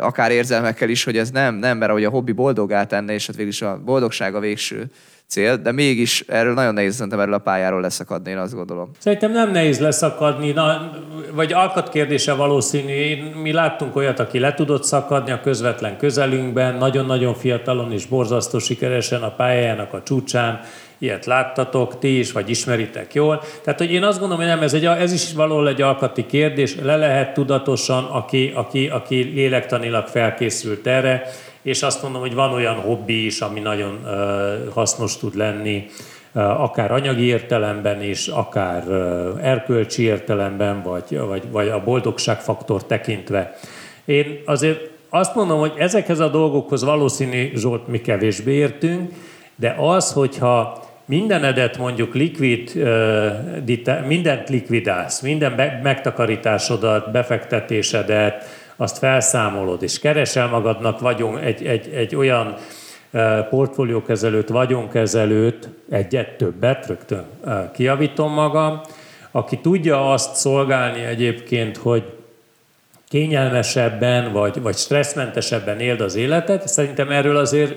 akár érzelmekkel is, hogy ez nem, nem, mert ahogy a hobbi boldogá tenne, és hát végül is a boldogság a végső cél, de mégis erről nagyon nehéz szerintem erről a pályáról leszakadni, én azt gondolom. Szerintem nem nehéz leszakadni, na, vagy alkatkérdése valószínű. Mi láttunk olyat, aki le tudott szakadni a közvetlen közelünkben, nagyon-nagyon fiatalon és borzasztó sikeresen a pályájának a csúcsán, ilyet láttatok ti is, vagy ismeritek jól. Tehát, hogy én azt gondolom, hogy nem, ez, egy, ez is valahol egy alkati kérdés, le lehet tudatosan, aki, aki, aki lélektanilag felkészült erre, és azt mondom, hogy van olyan hobbi is, ami nagyon hasznos tud lenni, akár anyagi értelemben is, akár erkölcsi értelemben, vagy, vagy, vagy a boldogságfaktor tekintve. Én azért azt mondom, hogy ezekhez a dolgokhoz valószínű, Zsolt, mi kevésbé értünk, de az, hogyha mindenedet mondjuk likvid, mindent likvidálsz, minden megtakarításodat, befektetésedet, azt felszámolod, és keresel magadnak vagyon, egy, egy, egy olyan portfóliókezelőt, vagyonkezelőt, egyet, többet, rögtön kiavítom magam, aki tudja azt szolgálni egyébként, hogy kényelmesebben vagy, vagy stresszmentesebben éld az életet. Szerintem erről azért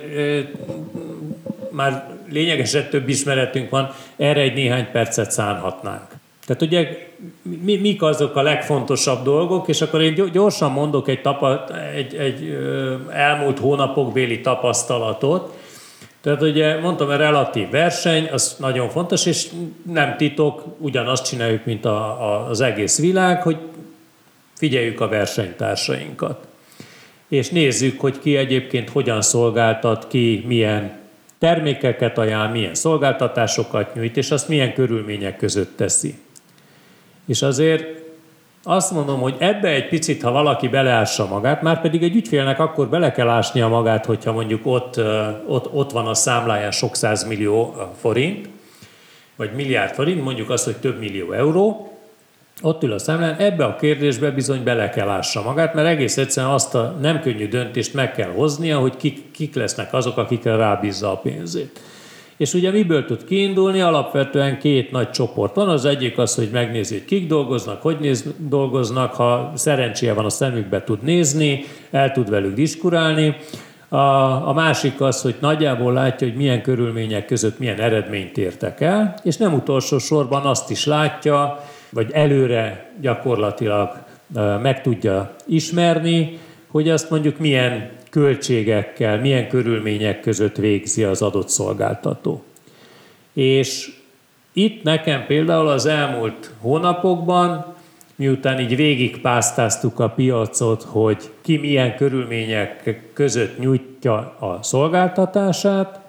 már lényegesen több ismeretünk van, erre egy néhány percet szánhatnánk. Tehát ugye mi, mik azok a legfontosabb dolgok, és akkor én gyorsan mondok egy, tapa, egy, egy elmúlt hónapok béli tapasztalatot. Tehát ugye mondtam, a relatív verseny, az nagyon fontos, és nem titok, ugyanazt csináljuk, mint a, a, az egész világ, hogy figyeljük a versenytársainkat. És nézzük, hogy ki egyébként hogyan szolgáltat, ki milyen termékeket ajánl, milyen szolgáltatásokat nyújt, és azt milyen körülmények között teszi. És azért azt mondom, hogy ebbe egy picit, ha valaki beleássa magát, már pedig egy ügyfélnek akkor bele kell ásnia magát, hogyha mondjuk ott, ott, ott van a számláján sok millió forint, vagy milliárd forint, mondjuk azt, hogy több millió euró, ott ül a számlán, ebbe a kérdésbe bizony bele kell ássa magát, mert egész egyszerűen azt a nem könnyű döntést meg kell hoznia, hogy kik, kik lesznek azok, akikre rábízza a pénzét. És ugye miből tud kiindulni? Alapvetően két nagy csoport van. Az egyik az, hogy megnézi, hogy kik dolgoznak, hogy néz, dolgoznak, ha szerencséje van, a szemükbe tud nézni, el tud velük diskurálni. A, a másik az, hogy nagyjából látja, hogy milyen körülmények között milyen eredményt értek el, és nem utolsó sorban azt is látja, vagy előre gyakorlatilag meg tudja ismerni, hogy azt mondjuk milyen költségekkel, milyen körülmények között végzi az adott szolgáltató. És itt nekem például az elmúlt hónapokban, miután így végigpásztáztuk a piacot, hogy ki milyen körülmények között nyújtja a szolgáltatását,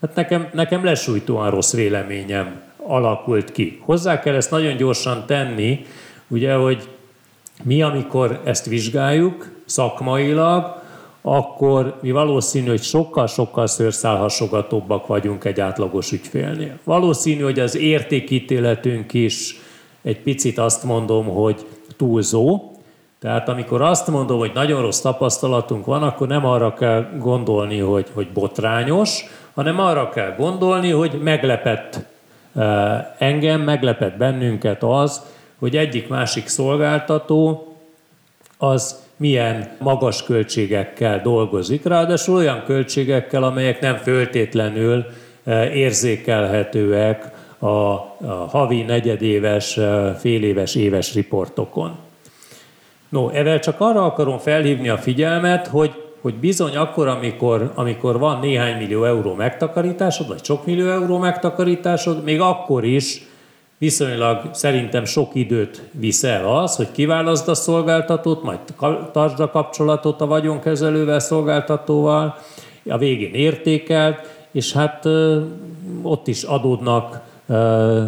hát nekem, nekem lesújtóan rossz véleményem alakult ki. Hozzá kell ezt nagyon gyorsan tenni, ugye, hogy mi, amikor ezt vizsgáljuk szakmailag, akkor mi valószínű, hogy sokkal-sokkal szőrszálhasogatóbbak vagyunk egy átlagos ügyfélnél. Valószínű, hogy az értékítéletünk is egy picit azt mondom, hogy túlzó, Tehát amikor azt mondom, hogy nagyon rossz tapasztalatunk van, akkor nem arra kell gondolni, hogy, hogy botrányos, hanem arra kell gondolni, hogy meglepett engem, meglepett bennünket az, hogy egyik-másik szolgáltató az milyen magas költségekkel dolgozik, ráadásul olyan költségekkel, amelyek nem föltétlenül érzékelhetőek a, havi, negyedéves, féléves, éves riportokon. No, ezzel csak arra akarom felhívni a figyelmet, hogy, hogy bizony akkor, amikor, amikor van néhány millió euró megtakarításod, vagy sok millió euró megtakarításod, még akkor is viszonylag szerintem sok időt visz el az, hogy kiválaszd a szolgáltatót, majd tartsd a kapcsolatot a vagyonkezelővel, szolgáltatóval, a végén értékelt, és hát ott is adódnak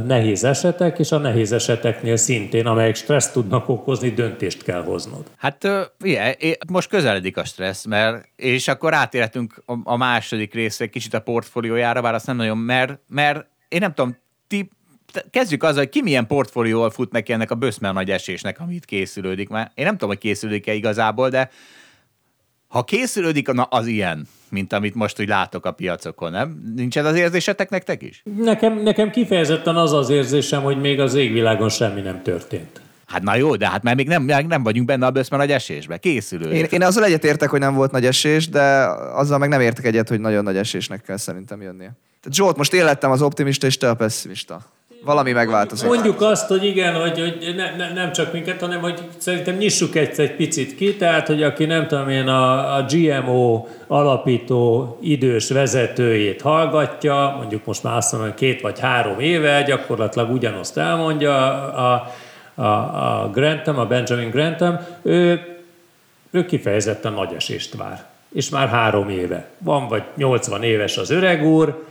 nehéz esetek, és a nehéz eseteknél szintén, amelyek stressz tudnak okozni, döntést kell hoznod. Hát ugye, most közeledik a stressz, mert, és akkor átérhetünk a második részre kicsit a portfóliójára, bár azt nem nagyon, mert, mert én nem tudom, ti kezdjük azzal, hogy ki milyen portfólióval fut neki ennek a böszmer nagy esésnek, amit készülődik. Mert én nem tudom, hogy készülődik-e igazából, de ha készülődik, na az ilyen, mint amit most úgy látok a piacokon, nem? Nincs ez az érzésetek nektek is? Nekem, nekem kifejezetten az az érzésem, hogy még az égvilágon semmi nem történt. Hát na jó, de hát mert még nem, nem vagyunk benne a bőszben nagy esésbe. Készülő. Én, én azzal egyetértek, hogy nem volt nagy esés, de azzal meg nem értek egyet, hogy nagyon nagy esésnek kell szerintem jönnie. Tehát Zsolt, most én lettem az optimista, és te a pessimista valami megváltozik. Mondjuk azt, hogy igen, hogy, hogy ne, ne, nem csak minket, hanem hogy szerintem nyissuk egy, egy picit ki, tehát, hogy aki nem tudom én a, a GMO alapító idős vezetőjét hallgatja, mondjuk most már azt mondom, két vagy három éve gyakorlatilag ugyanazt elmondja a, a, a Grantham, a Benjamin Grantham, ő, ő kifejezetten nagy esést vár. És már három éve. Van vagy 80 éves az öreg úr,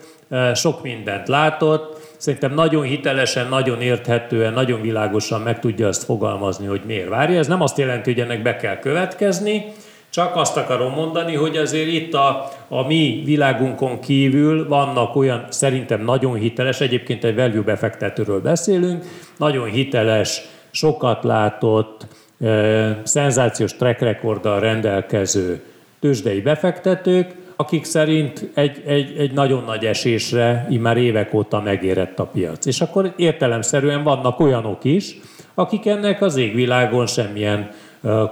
sok mindent látott, Szerintem nagyon hitelesen, nagyon érthetően, nagyon világosan meg tudja azt fogalmazni, hogy miért várja. Ez nem azt jelenti, hogy ennek be kell következni, csak azt akarom mondani, hogy azért itt a, a mi világunkon kívül vannak olyan, szerintem nagyon hiteles, egyébként egy value befektetőről beszélünk, nagyon hiteles, sokat látott, e, szenzációs track rekorddal rendelkező tőzsdei befektetők, akik szerint egy, egy, egy nagyon nagy esésre már évek óta megérett a piac. És akkor értelemszerűen vannak olyanok is, akik ennek az égvilágon semmilyen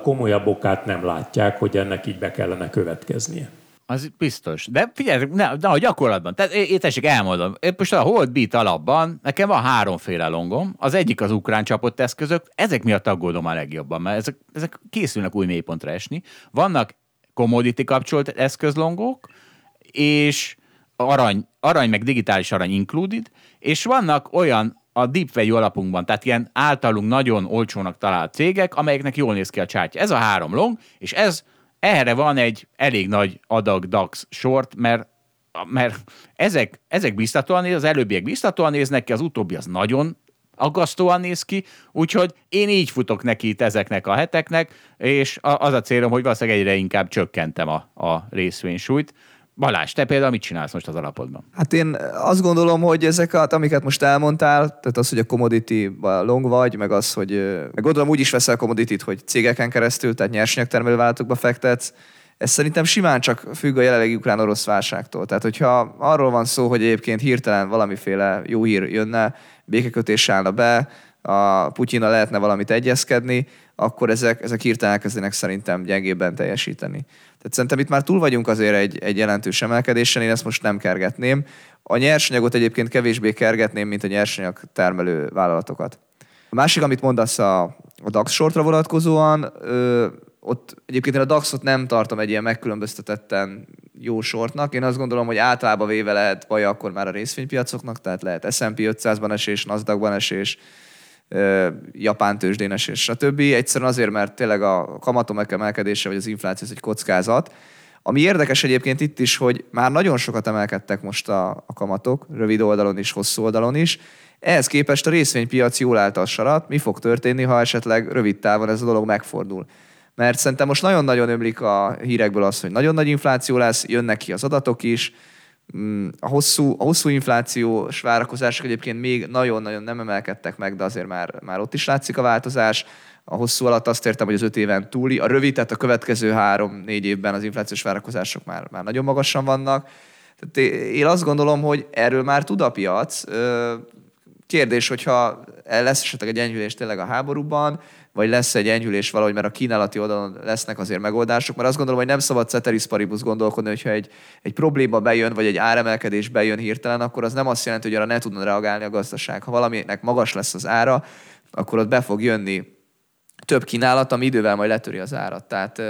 komolyabb okát nem látják, hogy ennek így be kellene következnie. Az biztos. De figyelj, ne, de a gyakorlatban, tehát én tessék elmondom, én most a Hold Beat alapban nekem van háromféle longom, az egyik az ukrán csapott eszközök, ezek miatt aggódom a legjobban, mert ezek, ezek készülnek új mélypontra esni. Vannak commodity kapcsolt eszközlongók, és arany, arany meg digitális arany included, és vannak olyan a deep value alapunkban, tehát ilyen általunk nagyon olcsónak talált cégek, amelyeknek jól néz ki a csártya. Ez a három long, és ez erre van egy elég nagy adag DAX short, mert mert ezek, ezek biztatóan néz, az előbbiek biztatóan néznek ki, az utóbbi az nagyon aggasztóan néz ki, úgyhogy én így futok neki itt ezeknek a heteknek, és az a célom, hogy valószínűleg egyre inkább csökkentem a, a részvénysúlyt. Balázs, te például mit csinálsz most az alapodban? Hát én azt gondolom, hogy ezek, amiket most elmondtál, tehát az, hogy a commodity long vagy, meg az, hogy meg gondolom úgy is veszel commodity hogy cégeken keresztül, tehát nyersanyagtermelő vállalatokba fektetsz, ez szerintem simán csak függ a jelenlegi ukrán-orosz válságtól. Tehát, hogyha arról van szó, hogy egyébként hirtelen valamiféle jó hír jönne, békekötés állna be, a Putyina lehetne valamit egyezkedni, akkor ezek, ezek hirtelen elkezdenek szerintem gyengébben teljesíteni. Tehát szerintem itt már túl vagyunk azért egy, egy jelentős emelkedésen, én ezt most nem kergetném. A nyersanyagot egyébként kevésbé kergetném, mint a nyersanyag termelő vállalatokat. A másik, amit mondasz a, a DAX sortra vonatkozóan, ott egyébként én a DAX-ot nem tartom egy ilyen megkülönböztetetten jó sortnak. Én azt gondolom, hogy általában véve lehet baj akkor már a részvénypiacoknak, tehát lehet S&P 500-ban esés, Nasdaq-ban esés, japán tőzsdén esés, stb. Egyszerűen azért, mert tényleg a kamatom emelkedése vagy az infláció egy kockázat. Ami érdekes egyébként itt is, hogy már nagyon sokat emelkedtek most a, a kamatok, rövid oldalon is, hosszú oldalon is. Ehhez képest a részvénypiac jól állt a sarat. Mi fog történni, ha esetleg rövid távon ez a dolog megfordul? Mert szerintem most nagyon-nagyon ömlik a hírekből az, hogy nagyon nagy infláció lesz, jönnek ki az adatok is, mm, a hosszú, a hosszú inflációs várakozások egyébként még nagyon-nagyon nem emelkedtek meg, de azért már, már ott is látszik a változás. A hosszú alatt azt értem, hogy az öt éven túli. A rövid, tehát a következő három-négy évben az inflációs várakozások már, már nagyon magasan vannak. Tehát én azt gondolom, hogy erről már tud a piac. Kérdés, hogyha lesz esetleg egy enyhülés tényleg a háborúban, vagy lesz egy enyhülés valahogy, mert a kínálati oldalon lesznek azért megoldások, mert azt gondolom, hogy nem szabad ceteris paribus gondolkodni, hogyha egy, egy probléma bejön, vagy egy áremelkedés bejön hirtelen, akkor az nem azt jelenti, hogy arra ne tudna reagálni a gazdaság. Ha valaminek magas lesz az ára, akkor ott be fog jönni több kínálat, ami idővel majd letöri az árat. Tehát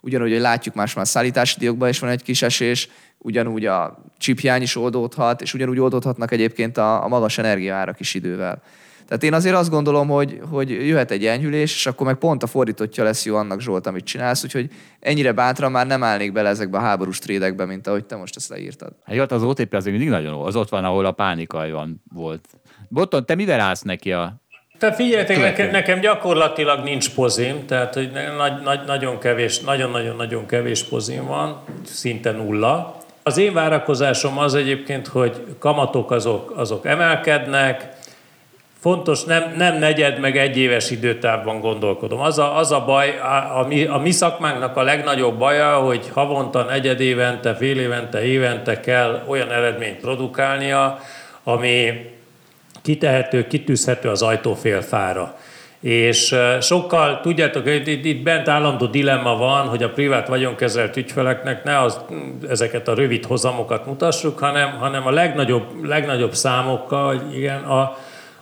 ugyanúgy, hogy látjuk más már szállítási diókban is van egy kis esés, ugyanúgy a csipjány is oldódhat, és ugyanúgy oldódhatnak egyébként a, a magas energiaárak is idővel. Tehát én azért azt gondolom, hogy, hogy jöhet egy enyhülés, és akkor meg pont a fordítottja lesz jó annak Zsolt, amit csinálsz, úgyhogy ennyire bátran már nem állnék bele ezekbe a háborús trédekbe, mint ahogy te most ezt leírtad. Hát jó, hát az OTP azért mindig nagyon az ott van, ahol a pánikai van volt. Botton, te mivel állsz neki a tehát figyeljetek, nekem, nekem gyakorlatilag nincs pozim, tehát hogy nagy, nagy, nagyon kevés, nagyon-nagyon-nagyon kevés pozim van, szinte nulla. Az én várakozásom az egyébként, hogy kamatok azok, azok emelkednek, Fontos, nem, nem negyed, meg egy éves időtávban gondolkodom. Az a, az a baj, a, a, mi, a mi szakmánknak a legnagyobb baja, hogy havonta, negyed évente, fél évente, évente kell olyan eredményt produkálnia, ami kitehető, kitűzhető az ajtófélfára. És sokkal, tudjátok, itt, itt bent állandó dilemma van, hogy a privát vagyonkezelt ügyfeleknek ne az, ezeket a rövid hozamokat mutassuk, hanem, hanem a legnagyobb, legnagyobb számokkal, igen, a,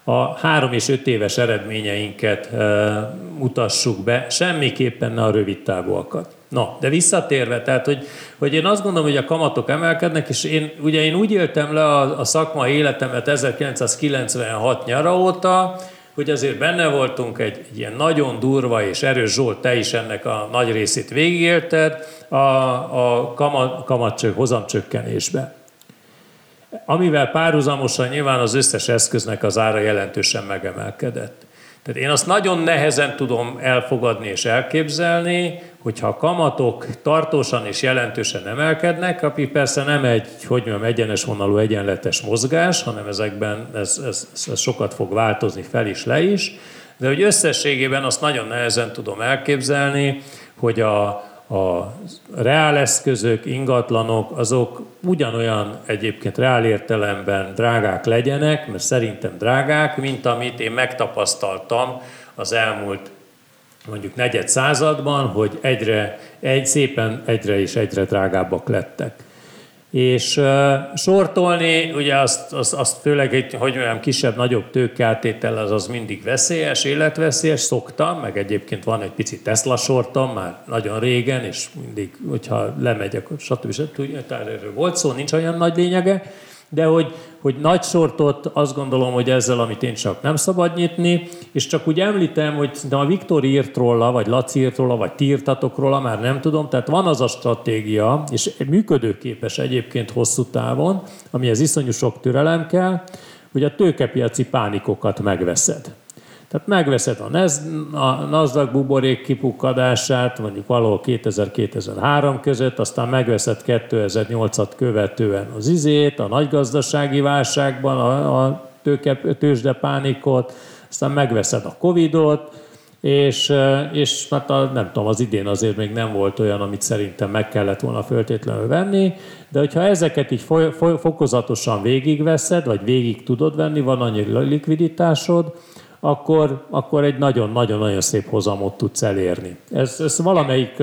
a három és öt éves eredményeinket e, mutassuk be, semmiképpen ne a rövid távúakat. Na, de visszatérve, tehát, hogy, hogy én azt gondolom, hogy a kamatok emelkednek, és én, ugye én úgy éltem le a, a szakmai életemet 1996 nyara óta, hogy azért benne voltunk egy, egy ilyen nagyon durva és erős Zsolt, te is ennek a nagy részét végigélted, a, a kamat, kamatcsök, hozamcsökkenésbe amivel párhuzamosan nyilván az összes eszköznek az ára jelentősen megemelkedett. Tehát én azt nagyon nehezen tudom elfogadni és elképzelni, hogyha a kamatok tartósan és jelentősen emelkednek, ami persze nem egy, hogy mondjam, egyenes vonalú egyenletes mozgás, hanem ezekben ez, ez, ez sokat fog változni fel is, le is, de hogy összességében azt nagyon nehezen tudom elképzelni, hogy a, a reáleszközök, ingatlanok, azok ugyanolyan egyébként reál értelemben drágák legyenek, mert szerintem drágák, mint amit én megtapasztaltam az elmúlt mondjuk negyed században, hogy egyre, egy, szépen egyre és egyre drágábbak lettek. És uh, sortolni, ugye azt, azt, azt főleg egy, hogy olyan kisebb-nagyobb tőkeáltétel, az az mindig veszélyes, életveszélyes, szoktam, meg egyébként van egy pici Tesla sortom, már nagyon régen, és mindig, hogyha lemegyek, stb. stb. erről volt szó, nincs olyan nagy lényege, de hogy, hogy nagy sortot azt gondolom, hogy ezzel, amit én csak nem szabad nyitni, és csak úgy említem, hogy de a Viktor írt róla, vagy Laci írt róla, vagy ti írtatok róla, már nem tudom, tehát van az a stratégia, és működőképes egyébként hosszú távon, amihez iszonyú sok türelem kell, hogy a tőkepiaci pánikokat megveszed. Tehát megveszed a, NES, a NASDAQ buborék kipukkadását, mondjuk valahol 2000-2003 között, aztán megveszed 2008-at követően az izét, a nagygazdasági válságban a, a tőke, tőzsdepánikot, aztán megveszed a Covidot, és, és hát a, nem tudom, az idén azért még nem volt olyan, amit szerintem meg kellett volna föltétlenül venni, de hogyha ezeket így foly, fokozatosan végigveszed, vagy végig tudod venni, van annyi likviditásod, akkor, akkor egy nagyon-nagyon-nagyon szép hozamot tudsz elérni. Ez, ez valamelyik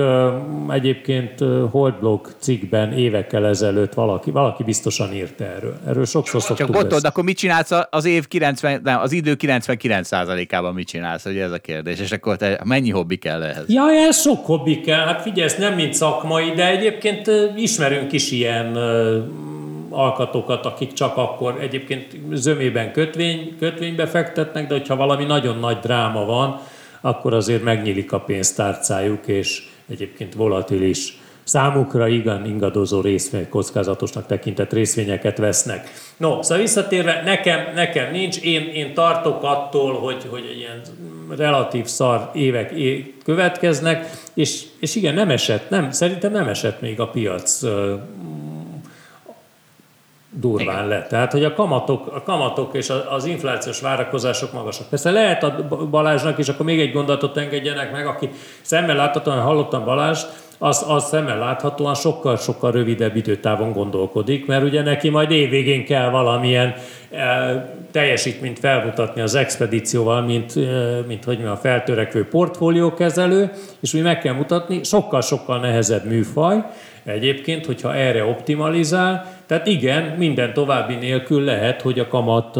egyébként Holdblog cikkben évekkel ezelőtt valaki, valaki biztosan írt erről. Erről sokszor szoktuk Csak bottod, akkor mit csinálsz az év 90, nem, az idő 99%-ában mit csinálsz, hogy ez a kérdés, és akkor te mennyi hobbi kell ehhez? Ja, ez sok hobbi kell. Hát figyelj, ez nem mint szakmai, de egyébként ismerünk is ilyen alkatokat, akik csak akkor egyébként zömében kötvény, kötvénybe fektetnek, de hogyha valami nagyon nagy dráma van, akkor azért megnyílik a pénztárcájuk, és egyébként volatilis számukra igen ingadozó részvény, kockázatosnak tekintett részvényeket vesznek. No, szóval visszatérve, nekem, nekem nincs, én, én tartok attól, hogy, hogy ilyen relatív szar évek következnek, és, és igen, nem esett, nem, szerintem nem esett még a piac durván Igen. lett. Tehát, hogy a kamatok, a kamatok és az inflációs várakozások magasak. Persze lehet a Balázsnak, és akkor még egy gondolatot engedjenek meg, aki szemmel láthatóan hallottam Balázs, az, az szemmel láthatóan sokkal-sokkal rövidebb időtávon gondolkodik, mert ugye neki majd évvégén kell valamilyen e, teljesítményt felmutatni az expedícióval, mint, e, mint hogy mi a feltörekvő portfóliókezelő, és úgy meg kell mutatni, sokkal-sokkal nehezebb műfaj, egyébként, hogyha erre optimalizál, tehát igen, minden további nélkül lehet, hogy a kamat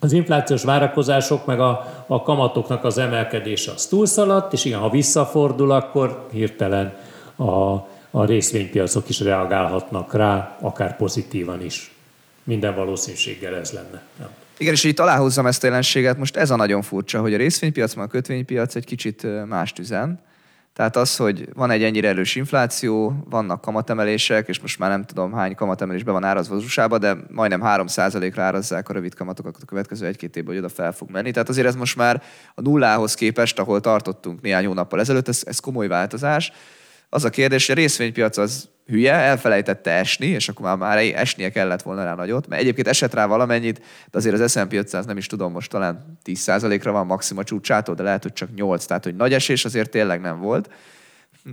az inflációs várakozások meg a, a kamatoknak az emelkedése az túlszaladt, és igen, ha visszafordul, akkor hirtelen a, a részvénypiacok is reagálhatnak rá, akár pozitívan is. Minden valószínűséggel ez lenne. Nem. Igen, és így aláhozzam ezt a jelenséget, most ez a nagyon furcsa, hogy a részvénypiac, meg a kötvénypiac egy kicsit más üzen, tehát az, hogy van egy ennyire erős infláció, vannak kamatemelések, és most már nem tudom hány kamatemelésbe van árazva az usa de majdnem 3%-ra árazzák a rövid kamatokat a következő egy-két évben, hogy oda fel fog menni. Tehát azért ez most már a nullához képest, ahol tartottunk néhány hónappal ezelőtt, ez, ez komoly változás. Az a kérdés, hogy a részvénypiac az hülye, elfelejtette esni, és akkor már, már esnie kellett volna rá nagyot, mert egyébként esett rá valamennyit, de azért az S&P 500 nem is tudom, most talán 10%-ra van maxima csúcsától, de lehet, hogy csak 8, tehát hogy nagy esés azért tényleg nem volt.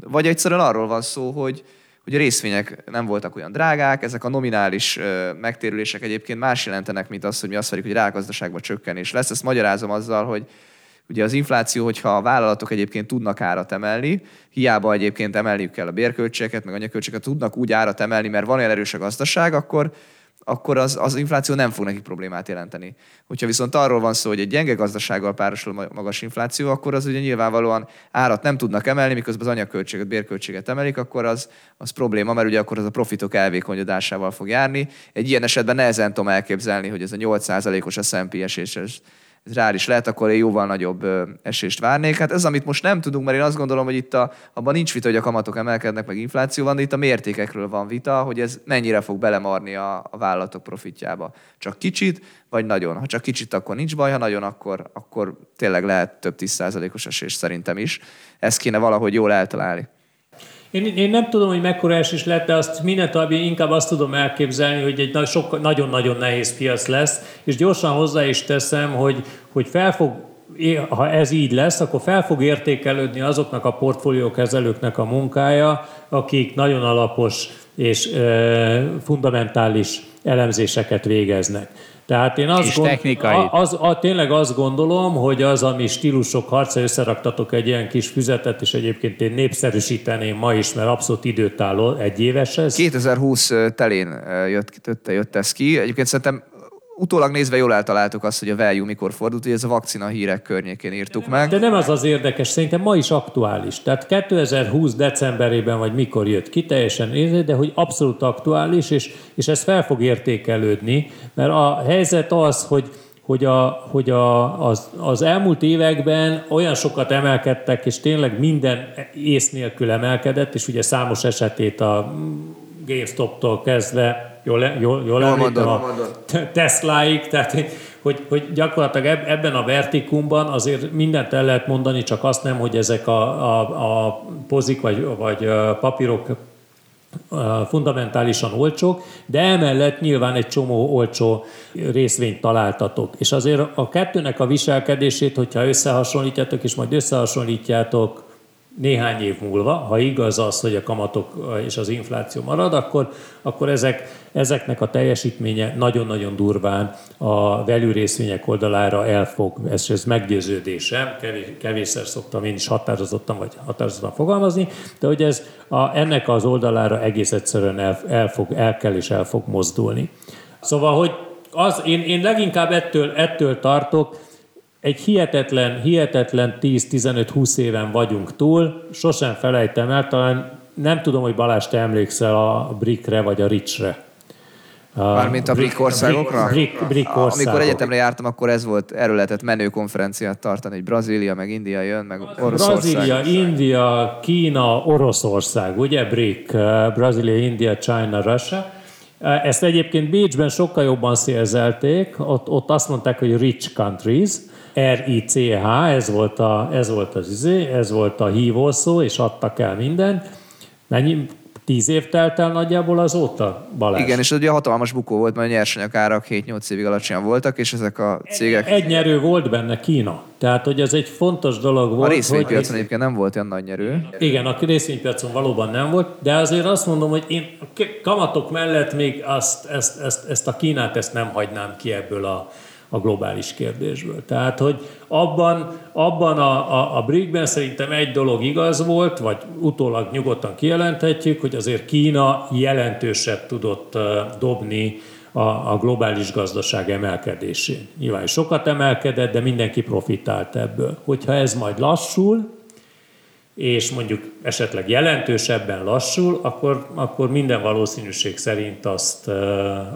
Vagy egyszerűen arról van szó, hogy, hogy a részvények nem voltak olyan drágák, ezek a nominális megtérülések egyébként más jelentenek, mint az, hogy mi azt várjuk, hogy rágazdaságban csökkenés lesz. Ezt magyarázom azzal, hogy Ugye az infláció, hogyha a vállalatok egyébként tudnak árat emelni, hiába egyébként emelniük kell a bérköltségeket, meg anyaköltségeket, tudnak úgy árat emelni, mert van olyan erős a gazdaság, akkor, akkor az, az infláció nem fog nekik problémát jelenteni. Hogyha viszont arról van szó, hogy egy gyenge gazdasággal párosul magas infláció, akkor az ugye nyilvánvalóan árat nem tudnak emelni, miközben az anyagköltséget, bérköltséget emelik, akkor az, az probléma, mert ugye akkor az a profitok elvékonyodásával fog járni. Egy ilyen esetben nehezen tudom elképzelni, hogy ez a 8%-os S&P esés, rá is lehet, akkor én jóval nagyobb esést várnék. Hát ez, amit most nem tudunk, mert én azt gondolom, hogy itt a, abban nincs vita, hogy a kamatok emelkednek, meg infláció van, de itt a mértékekről van vita, hogy ez mennyire fog belemarni a, a vállalatok profitjába. Csak kicsit, vagy nagyon. Ha csak kicsit, akkor nincs baj, ha nagyon, akkor, akkor tényleg lehet több 10%-os esés szerintem is. Ezt kéne valahogy jól eltalálni. Én, én nem tudom, hogy mekkora esés lett, de azt minden további inkább azt tudom elképzelni, hogy egy nagyon-nagyon nehéz piac lesz, és gyorsan hozzá is teszem, hogy, hogy fel fog ha ez így lesz, akkor fel fog értékelődni azoknak a portfóliókezelőknek a munkája, akik nagyon alapos és e, fundamentális elemzéseket végeznek. Tehát én azt, gond, technikai. Az, az, tényleg azt gondolom, hogy az, ami stílusok harca, összeraktatok egy ilyen kis füzetet, és egyébként én népszerűsíteném ma is, mert abszolút időtálló, egy éves ez. 2020 telén jött, jött, jött ez ki. Egyébként szerintem utólag nézve jól eltaláltuk azt, hogy a value mikor fordult, hogy ez a vakcina hírek környékén írtuk de meg. De nem az az érdekes, szerintem ma is aktuális. Tehát 2020 decemberében, vagy mikor jött ki, teljesen nézve, de hogy abszolút aktuális, és, és ez fel fog értékelődni, mert a helyzet az, hogy hogy, a, hogy a, az, az elmúlt években olyan sokat emelkedtek, és tényleg minden ész nélkül emelkedett, és ugye számos esetét a GameStop-tól kezdve jól, jól, jól, jól mondod, a Tesla-ig, tehát hogy, hogy gyakorlatilag ebben a vertikumban azért mindent el lehet mondani, csak azt nem, hogy ezek a, a, a pozik vagy, vagy papírok fundamentálisan olcsók, de emellett nyilván egy csomó olcsó részvényt találtatok. És azért a kettőnek a viselkedését, hogyha összehasonlítjátok, és majd összehasonlítjátok néhány év múlva, ha igaz az, hogy a kamatok és az infláció marad, akkor, akkor ezek, ezeknek a teljesítménye nagyon-nagyon durván a velű részvények oldalára elfog, ez, ez meggyőződésem, kevés, kevésszer szoktam én is határozottan vagy határozottan fogalmazni, de hogy ez a, ennek az oldalára egész egyszerűen el, el, fog, el kell és el fog mozdulni. Szóval, hogy az, én, én leginkább ettől, ettől tartok, egy hihetetlen, hihetetlen 10-15-20 éven vagyunk túl, sosem felejtem el, talán nem tudom, hogy Balázs, te emlékszel a BRIC-re vagy a RICS-re. Mármint a BRIC országokra? BRIC, BRIC országok. Amikor egyetemre jártam, akkor ez volt, erről lehetett menő konferenciát tartani, hogy Brazília, meg India jön, meg Oroszország. Brazília, India, Kína, Oroszország, ugye BRIC, Brazília, India, China, Russia. Ezt egyébként Bécsben sokkal jobban szélzelték, ott, ott azt mondták, hogy rich countries, R-I-C-H, ez volt, a, ez volt az izé, ez volt a hívószó, és adtak el mindent. Mennyi, Tíz év telt el nagyjából azóta, Balázs? Igen, és ugye hatalmas bukó volt, mert a nyersanyagárak 7-8 évig alacsonyan voltak, és ezek a cégek... Egy nyerő volt benne Kína. Tehát, hogy ez egy fontos dolog volt. A részvénypiacon hogy... egyébként nem volt olyan nagy nyerő. Igen, a részvénypiacon valóban nem volt, de azért azt mondom, hogy én a kamatok mellett még azt, ezt, ezt, ezt a Kínát ezt nem hagynám ki ebből a, a globális kérdésből. Tehát, hogy abban, abban a, a, a BRIC-ben szerintem egy dolog igaz volt, vagy utólag nyugodtan kijelenthetjük, hogy azért Kína jelentősebb tudott dobni a, a globális gazdaság emelkedésén. Nyilván sokat emelkedett, de mindenki profitált ebből. Hogyha ez majd lassul, és mondjuk esetleg jelentősebben lassul, akkor, akkor minden valószínűség szerint azt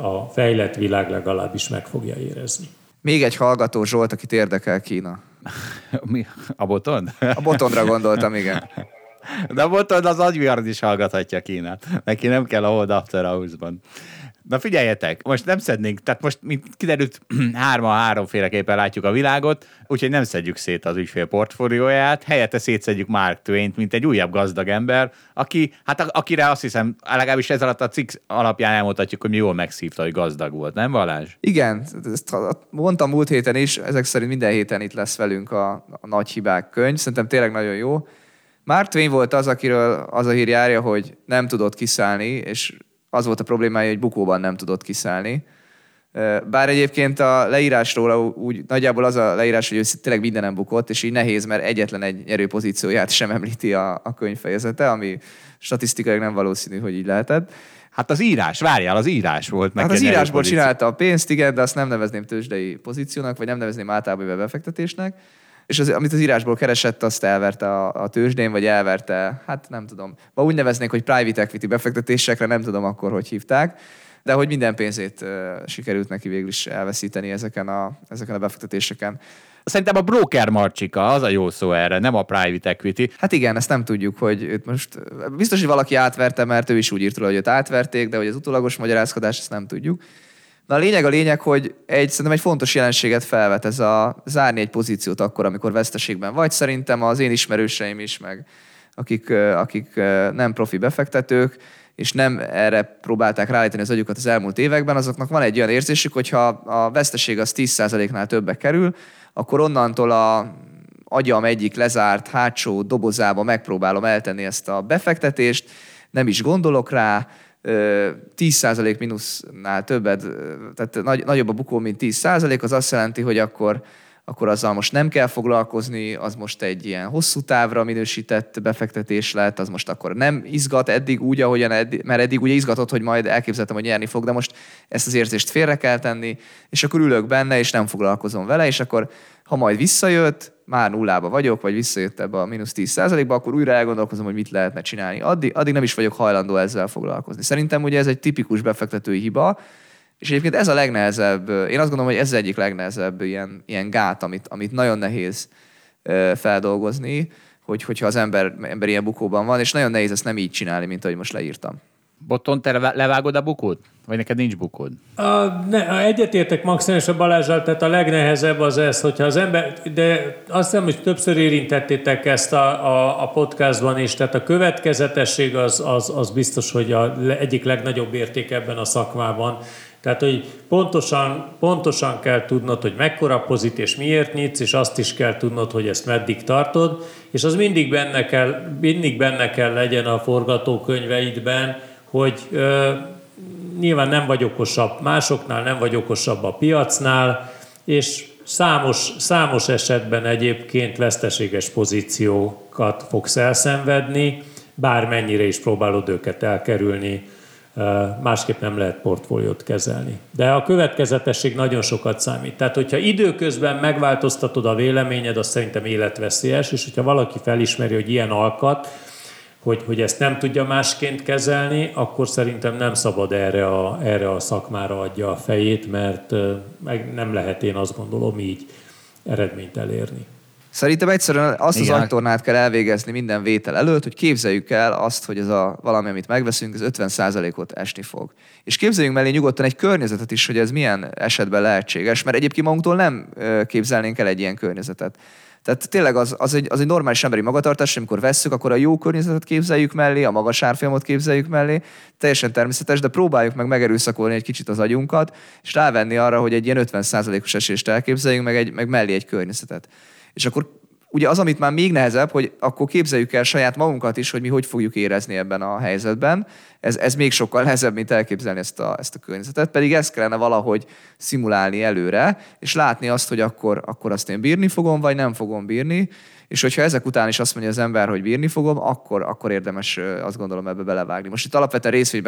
a fejlett világ legalábbis meg fogja érezni. Még egy hallgató Zsolt, akit érdekel Kína. *laughs* Mi? A botond? A botondra gondoltam, igen. De a botond az agyviard is hallgathatja Kínát. Neki nem kell a Hold After House-ban. Na figyeljetek, most nem szednénk, tehát most mint kiderült, *clears throat* hárma háromféleképpen látjuk a világot, úgyhogy nem szedjük szét az ügyfél portfólióját, helyette szétszedjük Mark twain mint egy újabb gazdag ember, aki, hát akire azt hiszem, legalábbis ez alatt a cikk alapján elmondhatjuk, hogy mi jól megszívta, hogy gazdag volt, nem Balázs? Igen, ezt mondtam múlt héten is, ezek szerint minden héten itt lesz velünk a, a nagy hibák könyv, szerintem tényleg nagyon jó. Mark Twain volt az, akiről az a hír járja, hogy nem tudott kiszállni, és az volt a problémája, hogy bukóban nem tudott kiszállni. Bár egyébként a leírásról úgy nagyjából az a leírás, hogy ő tényleg mindenem bukott, és így nehéz, mert egyetlen egy nyerő pozícióját sem említi a, a könyvfejezete, ami statisztikailag nem valószínű, hogy így lehetett. Hát az írás, várjál, az írás volt. Hát az írásból pozíció. csinálta a pénzt, igen, de azt nem nevezném tőzsdei pozíciónak, vagy nem nevezném általában befektetésnek és az, amit az írásból keresett, azt elverte a, a tőzsdén, vagy elverte, hát nem tudom. Ma úgy neveznék, hogy private equity befektetésekre, nem tudom akkor, hogy hívták, de hogy minden pénzét uh, sikerült neki végül is elveszíteni ezeken a, ezeken a befektetéseken. Szerintem a broker marcsika, az a jó szó erre, nem a private equity. Hát igen, ezt nem tudjuk, hogy őt most biztos, hogy valaki átverte, mert ő is úgy írt róla, hogy őt átverték, de hogy az utólagos magyarázkodás, ezt nem tudjuk. Na a lényeg a lényeg, hogy egy, szerintem egy fontos jelenséget felvet ez a zárni egy pozíciót akkor, amikor veszteségben vagy. Szerintem az én ismerőseim is, meg akik, akik nem profi befektetők, és nem erre próbálták ráállítani az agyukat az elmúlt években, azoknak van egy olyan érzésük, hogy ha a veszteség az 10%-nál többe kerül, akkor onnantól a agyam egyik lezárt hátsó dobozába megpróbálom eltenni ezt a befektetést, nem is gondolok rá, 10% mínusznál többet, tehát nagy, nagyobb a bukó, mint 10%, az azt jelenti, hogy akkor, akkor azzal most nem kell foglalkozni, az most egy ilyen hosszú távra minősített befektetés lett, az most akkor nem izgat eddig úgy, ahogyan eddig, mert eddig ugye izgatott, hogy majd elképzeltem, hogy nyerni fog, de most ezt az érzést félre kell tenni, és akkor ülök benne, és nem foglalkozom vele, és akkor ha majd visszajött, már nullába vagyok, vagy visszajött ebbe a mínusz 10%-ba, akkor újra elgondolkozom, hogy mit lehetne csinálni. Addig, addig nem is vagyok hajlandó ezzel foglalkozni. Szerintem ugye ez egy tipikus befektetői hiba, és egyébként ez a legnehezebb, én azt gondolom, hogy ez egyik legnehezebb ilyen, ilyen gát, amit, amit nagyon nehéz feldolgozni, hogy, hogyha az ember, ember ilyen bukóban van, és nagyon nehéz ezt nem így csinálni, mint ahogy most leírtam. Botton, te levágod a bukót? Vagy neked nincs bukód? A, ne, egyetértek maximális a Balázsral, tehát a legnehezebb az ez, hogyha az ember, de azt hiszem, hogy többször érintettétek ezt a, a, a podcastban is, tehát a következetesség az, az, az biztos, hogy a egyik legnagyobb érték ebben a szakmában. Tehát, hogy pontosan, pontosan kell tudnod, hogy mekkora pozit és miért nyitsz, és azt is kell tudnod, hogy ezt meddig tartod, és az mindig benne kell, mindig benne kell legyen a forgatókönyveidben, hogy ö, nyilván nem vagy okosabb másoknál, nem vagy okosabb a piacnál, és számos, számos esetben egyébként veszteséges pozíciókat fogsz elszenvedni, bármennyire is próbálod őket elkerülni, másképp nem lehet portfóliót kezelni. De a következetesség nagyon sokat számít. Tehát, hogyha időközben megváltoztatod a véleményed, az szerintem életveszélyes, és hogyha valaki felismeri, hogy ilyen alkat, hogy, hogy ezt nem tudja másként kezelni, akkor szerintem nem szabad erre a, erre a szakmára adja a fejét, mert meg nem lehet én azt gondolom így eredményt elérni. Szerintem egyszerűen azt Igen. az agytornát kell elvégezni minden vétel előtt, hogy képzeljük el azt, hogy ez a valami, amit megveszünk, ez 50%-ot esni fog. És képzeljünk mellé nyugodtan egy környezetet is, hogy ez milyen esetben lehetséges, mert egyébként magunktól nem képzelnénk el egy ilyen környezetet. Tehát tényleg az, az, egy, az egy normális emberi magatartás, amikor vesszük, akkor a jó környezetet képzeljük mellé, a magas árfolyamot képzeljük mellé, teljesen természetes, de próbáljuk meg megerőszakolni egy kicsit az agyunkat, és rávenni arra, hogy egy ilyen 50%-os esést elképzeljünk, meg, egy, meg mellé egy környezetet. És akkor ugye az, amit már még nehezebb, hogy akkor képzeljük el saját magunkat is, hogy mi hogy fogjuk érezni ebben a helyzetben. Ez, ez még sokkal nehezebb, mint elképzelni ezt a, ezt a környezetet, pedig ezt kellene valahogy szimulálni előre, és látni azt, hogy akkor, akkor azt én bírni fogom, vagy nem fogom bírni, és hogyha ezek után is azt mondja az ember, hogy bírni fogom, akkor, akkor érdemes azt gondolom ebbe belevágni. Most itt alapvetően részvény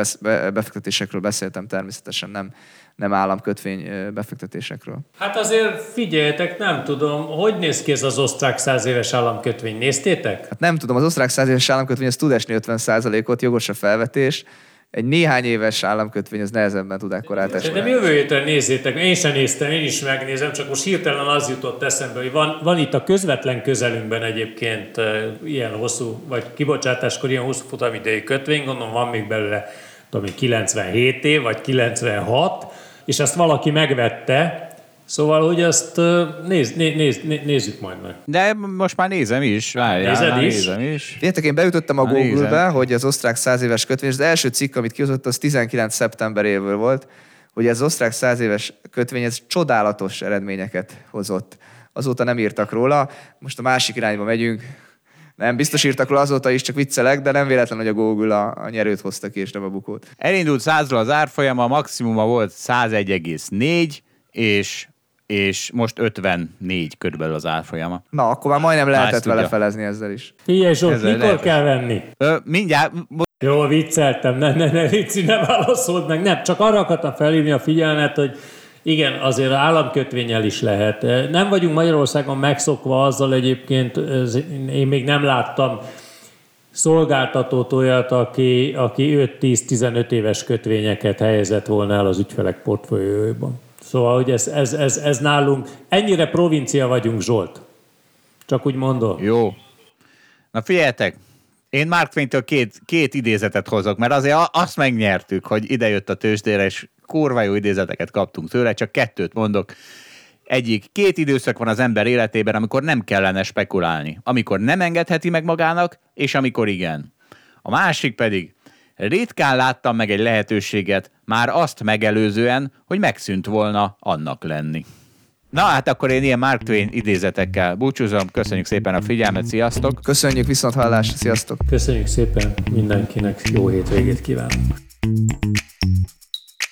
befektetésekről beszéltem természetesen, nem, nem államkötvény befektetésekről. Hát azért figyeljetek, nem tudom, hogy néz ki ez az osztrák száz éves államkötvény? Néztétek? Hát nem tudom, az osztrák száz éves államkötvény az tud esni 50%-ot, jogos a felvetés, egy néhány éves államkötvény az nehezebben tud ekkorát esni. De jövő héten nézzétek, én sem néztem, én is megnézem, csak most hirtelen az jutott eszembe, hogy van, van itt a közvetlen közelünkben egyébként ilyen hosszú, vagy kibocsátáskor ilyen hosszú futamidei kötvény, gondolom van még belőle tudom, 97 év, vagy 96, és ezt valaki megvette, Szóval, hogy ezt néz, néz, néz, nézzük majd meg. De most már nézem is. Várjál, Nézed is? Nézem is. Értek, én beütöttem a Google-be, hogy az osztrák száz éves kötvény, és az első cikk, amit kihozott, az 19 szeptemberéből volt, hogy ez az osztrák száz éves kötvény, ez csodálatos eredményeket hozott. Azóta nem írtak róla, most a másik irányba megyünk, nem, biztos írtak róla azóta is, csak viccelek, de nem véletlen, hogy a Google a, a nyerőt hozta ki, és nem a bukót. Elindult 100 az árfolyama, a maximuma volt 101,4, és és most 54 körülbelül az árfolyama. Na, akkor már majdnem lehetett vele tudja. felezni ezzel is. Figyelj Zsolt, ezzel mikor lehet. kell venni? Ö, mindjárt. Jó, vicceltem, ne, ne, ne, vicci, ne válaszold meg. Nem, csak arra akartam felhívni a figyelmet, hogy igen, azért államkötvényel is lehet. Nem vagyunk Magyarországon megszokva azzal egyébként, én még nem láttam szolgáltatót olyat, aki, aki 5-10-15 éves kötvényeket helyezett volna el az ügyfelek portfólióiban. Szóval, hogy ez, ez, ez, ez nálunk, ennyire provincia vagyunk, Zsolt. Csak úgy mondom. Jó. Na figyeljetek, én Mark Twain-től két, két idézetet hozok, mert azért azt megnyertük, hogy idejött a tőzsdére, és kurva jó idézeteket kaptunk tőle, csak kettőt mondok. Egyik, két időszak van az ember életében, amikor nem kellene spekulálni. Amikor nem engedheti meg magának, és amikor igen. A másik pedig, ritkán láttam meg egy lehetőséget, már azt megelőzően, hogy megszűnt volna annak lenni. Na hát akkor én ilyen Mark Twain idézetekkel búcsúzom. Köszönjük szépen a figyelmet, sziasztok! Köszönjük viszont hallásra, sziasztok! Köszönjük szépen mindenkinek, jó hétvégét kívánunk!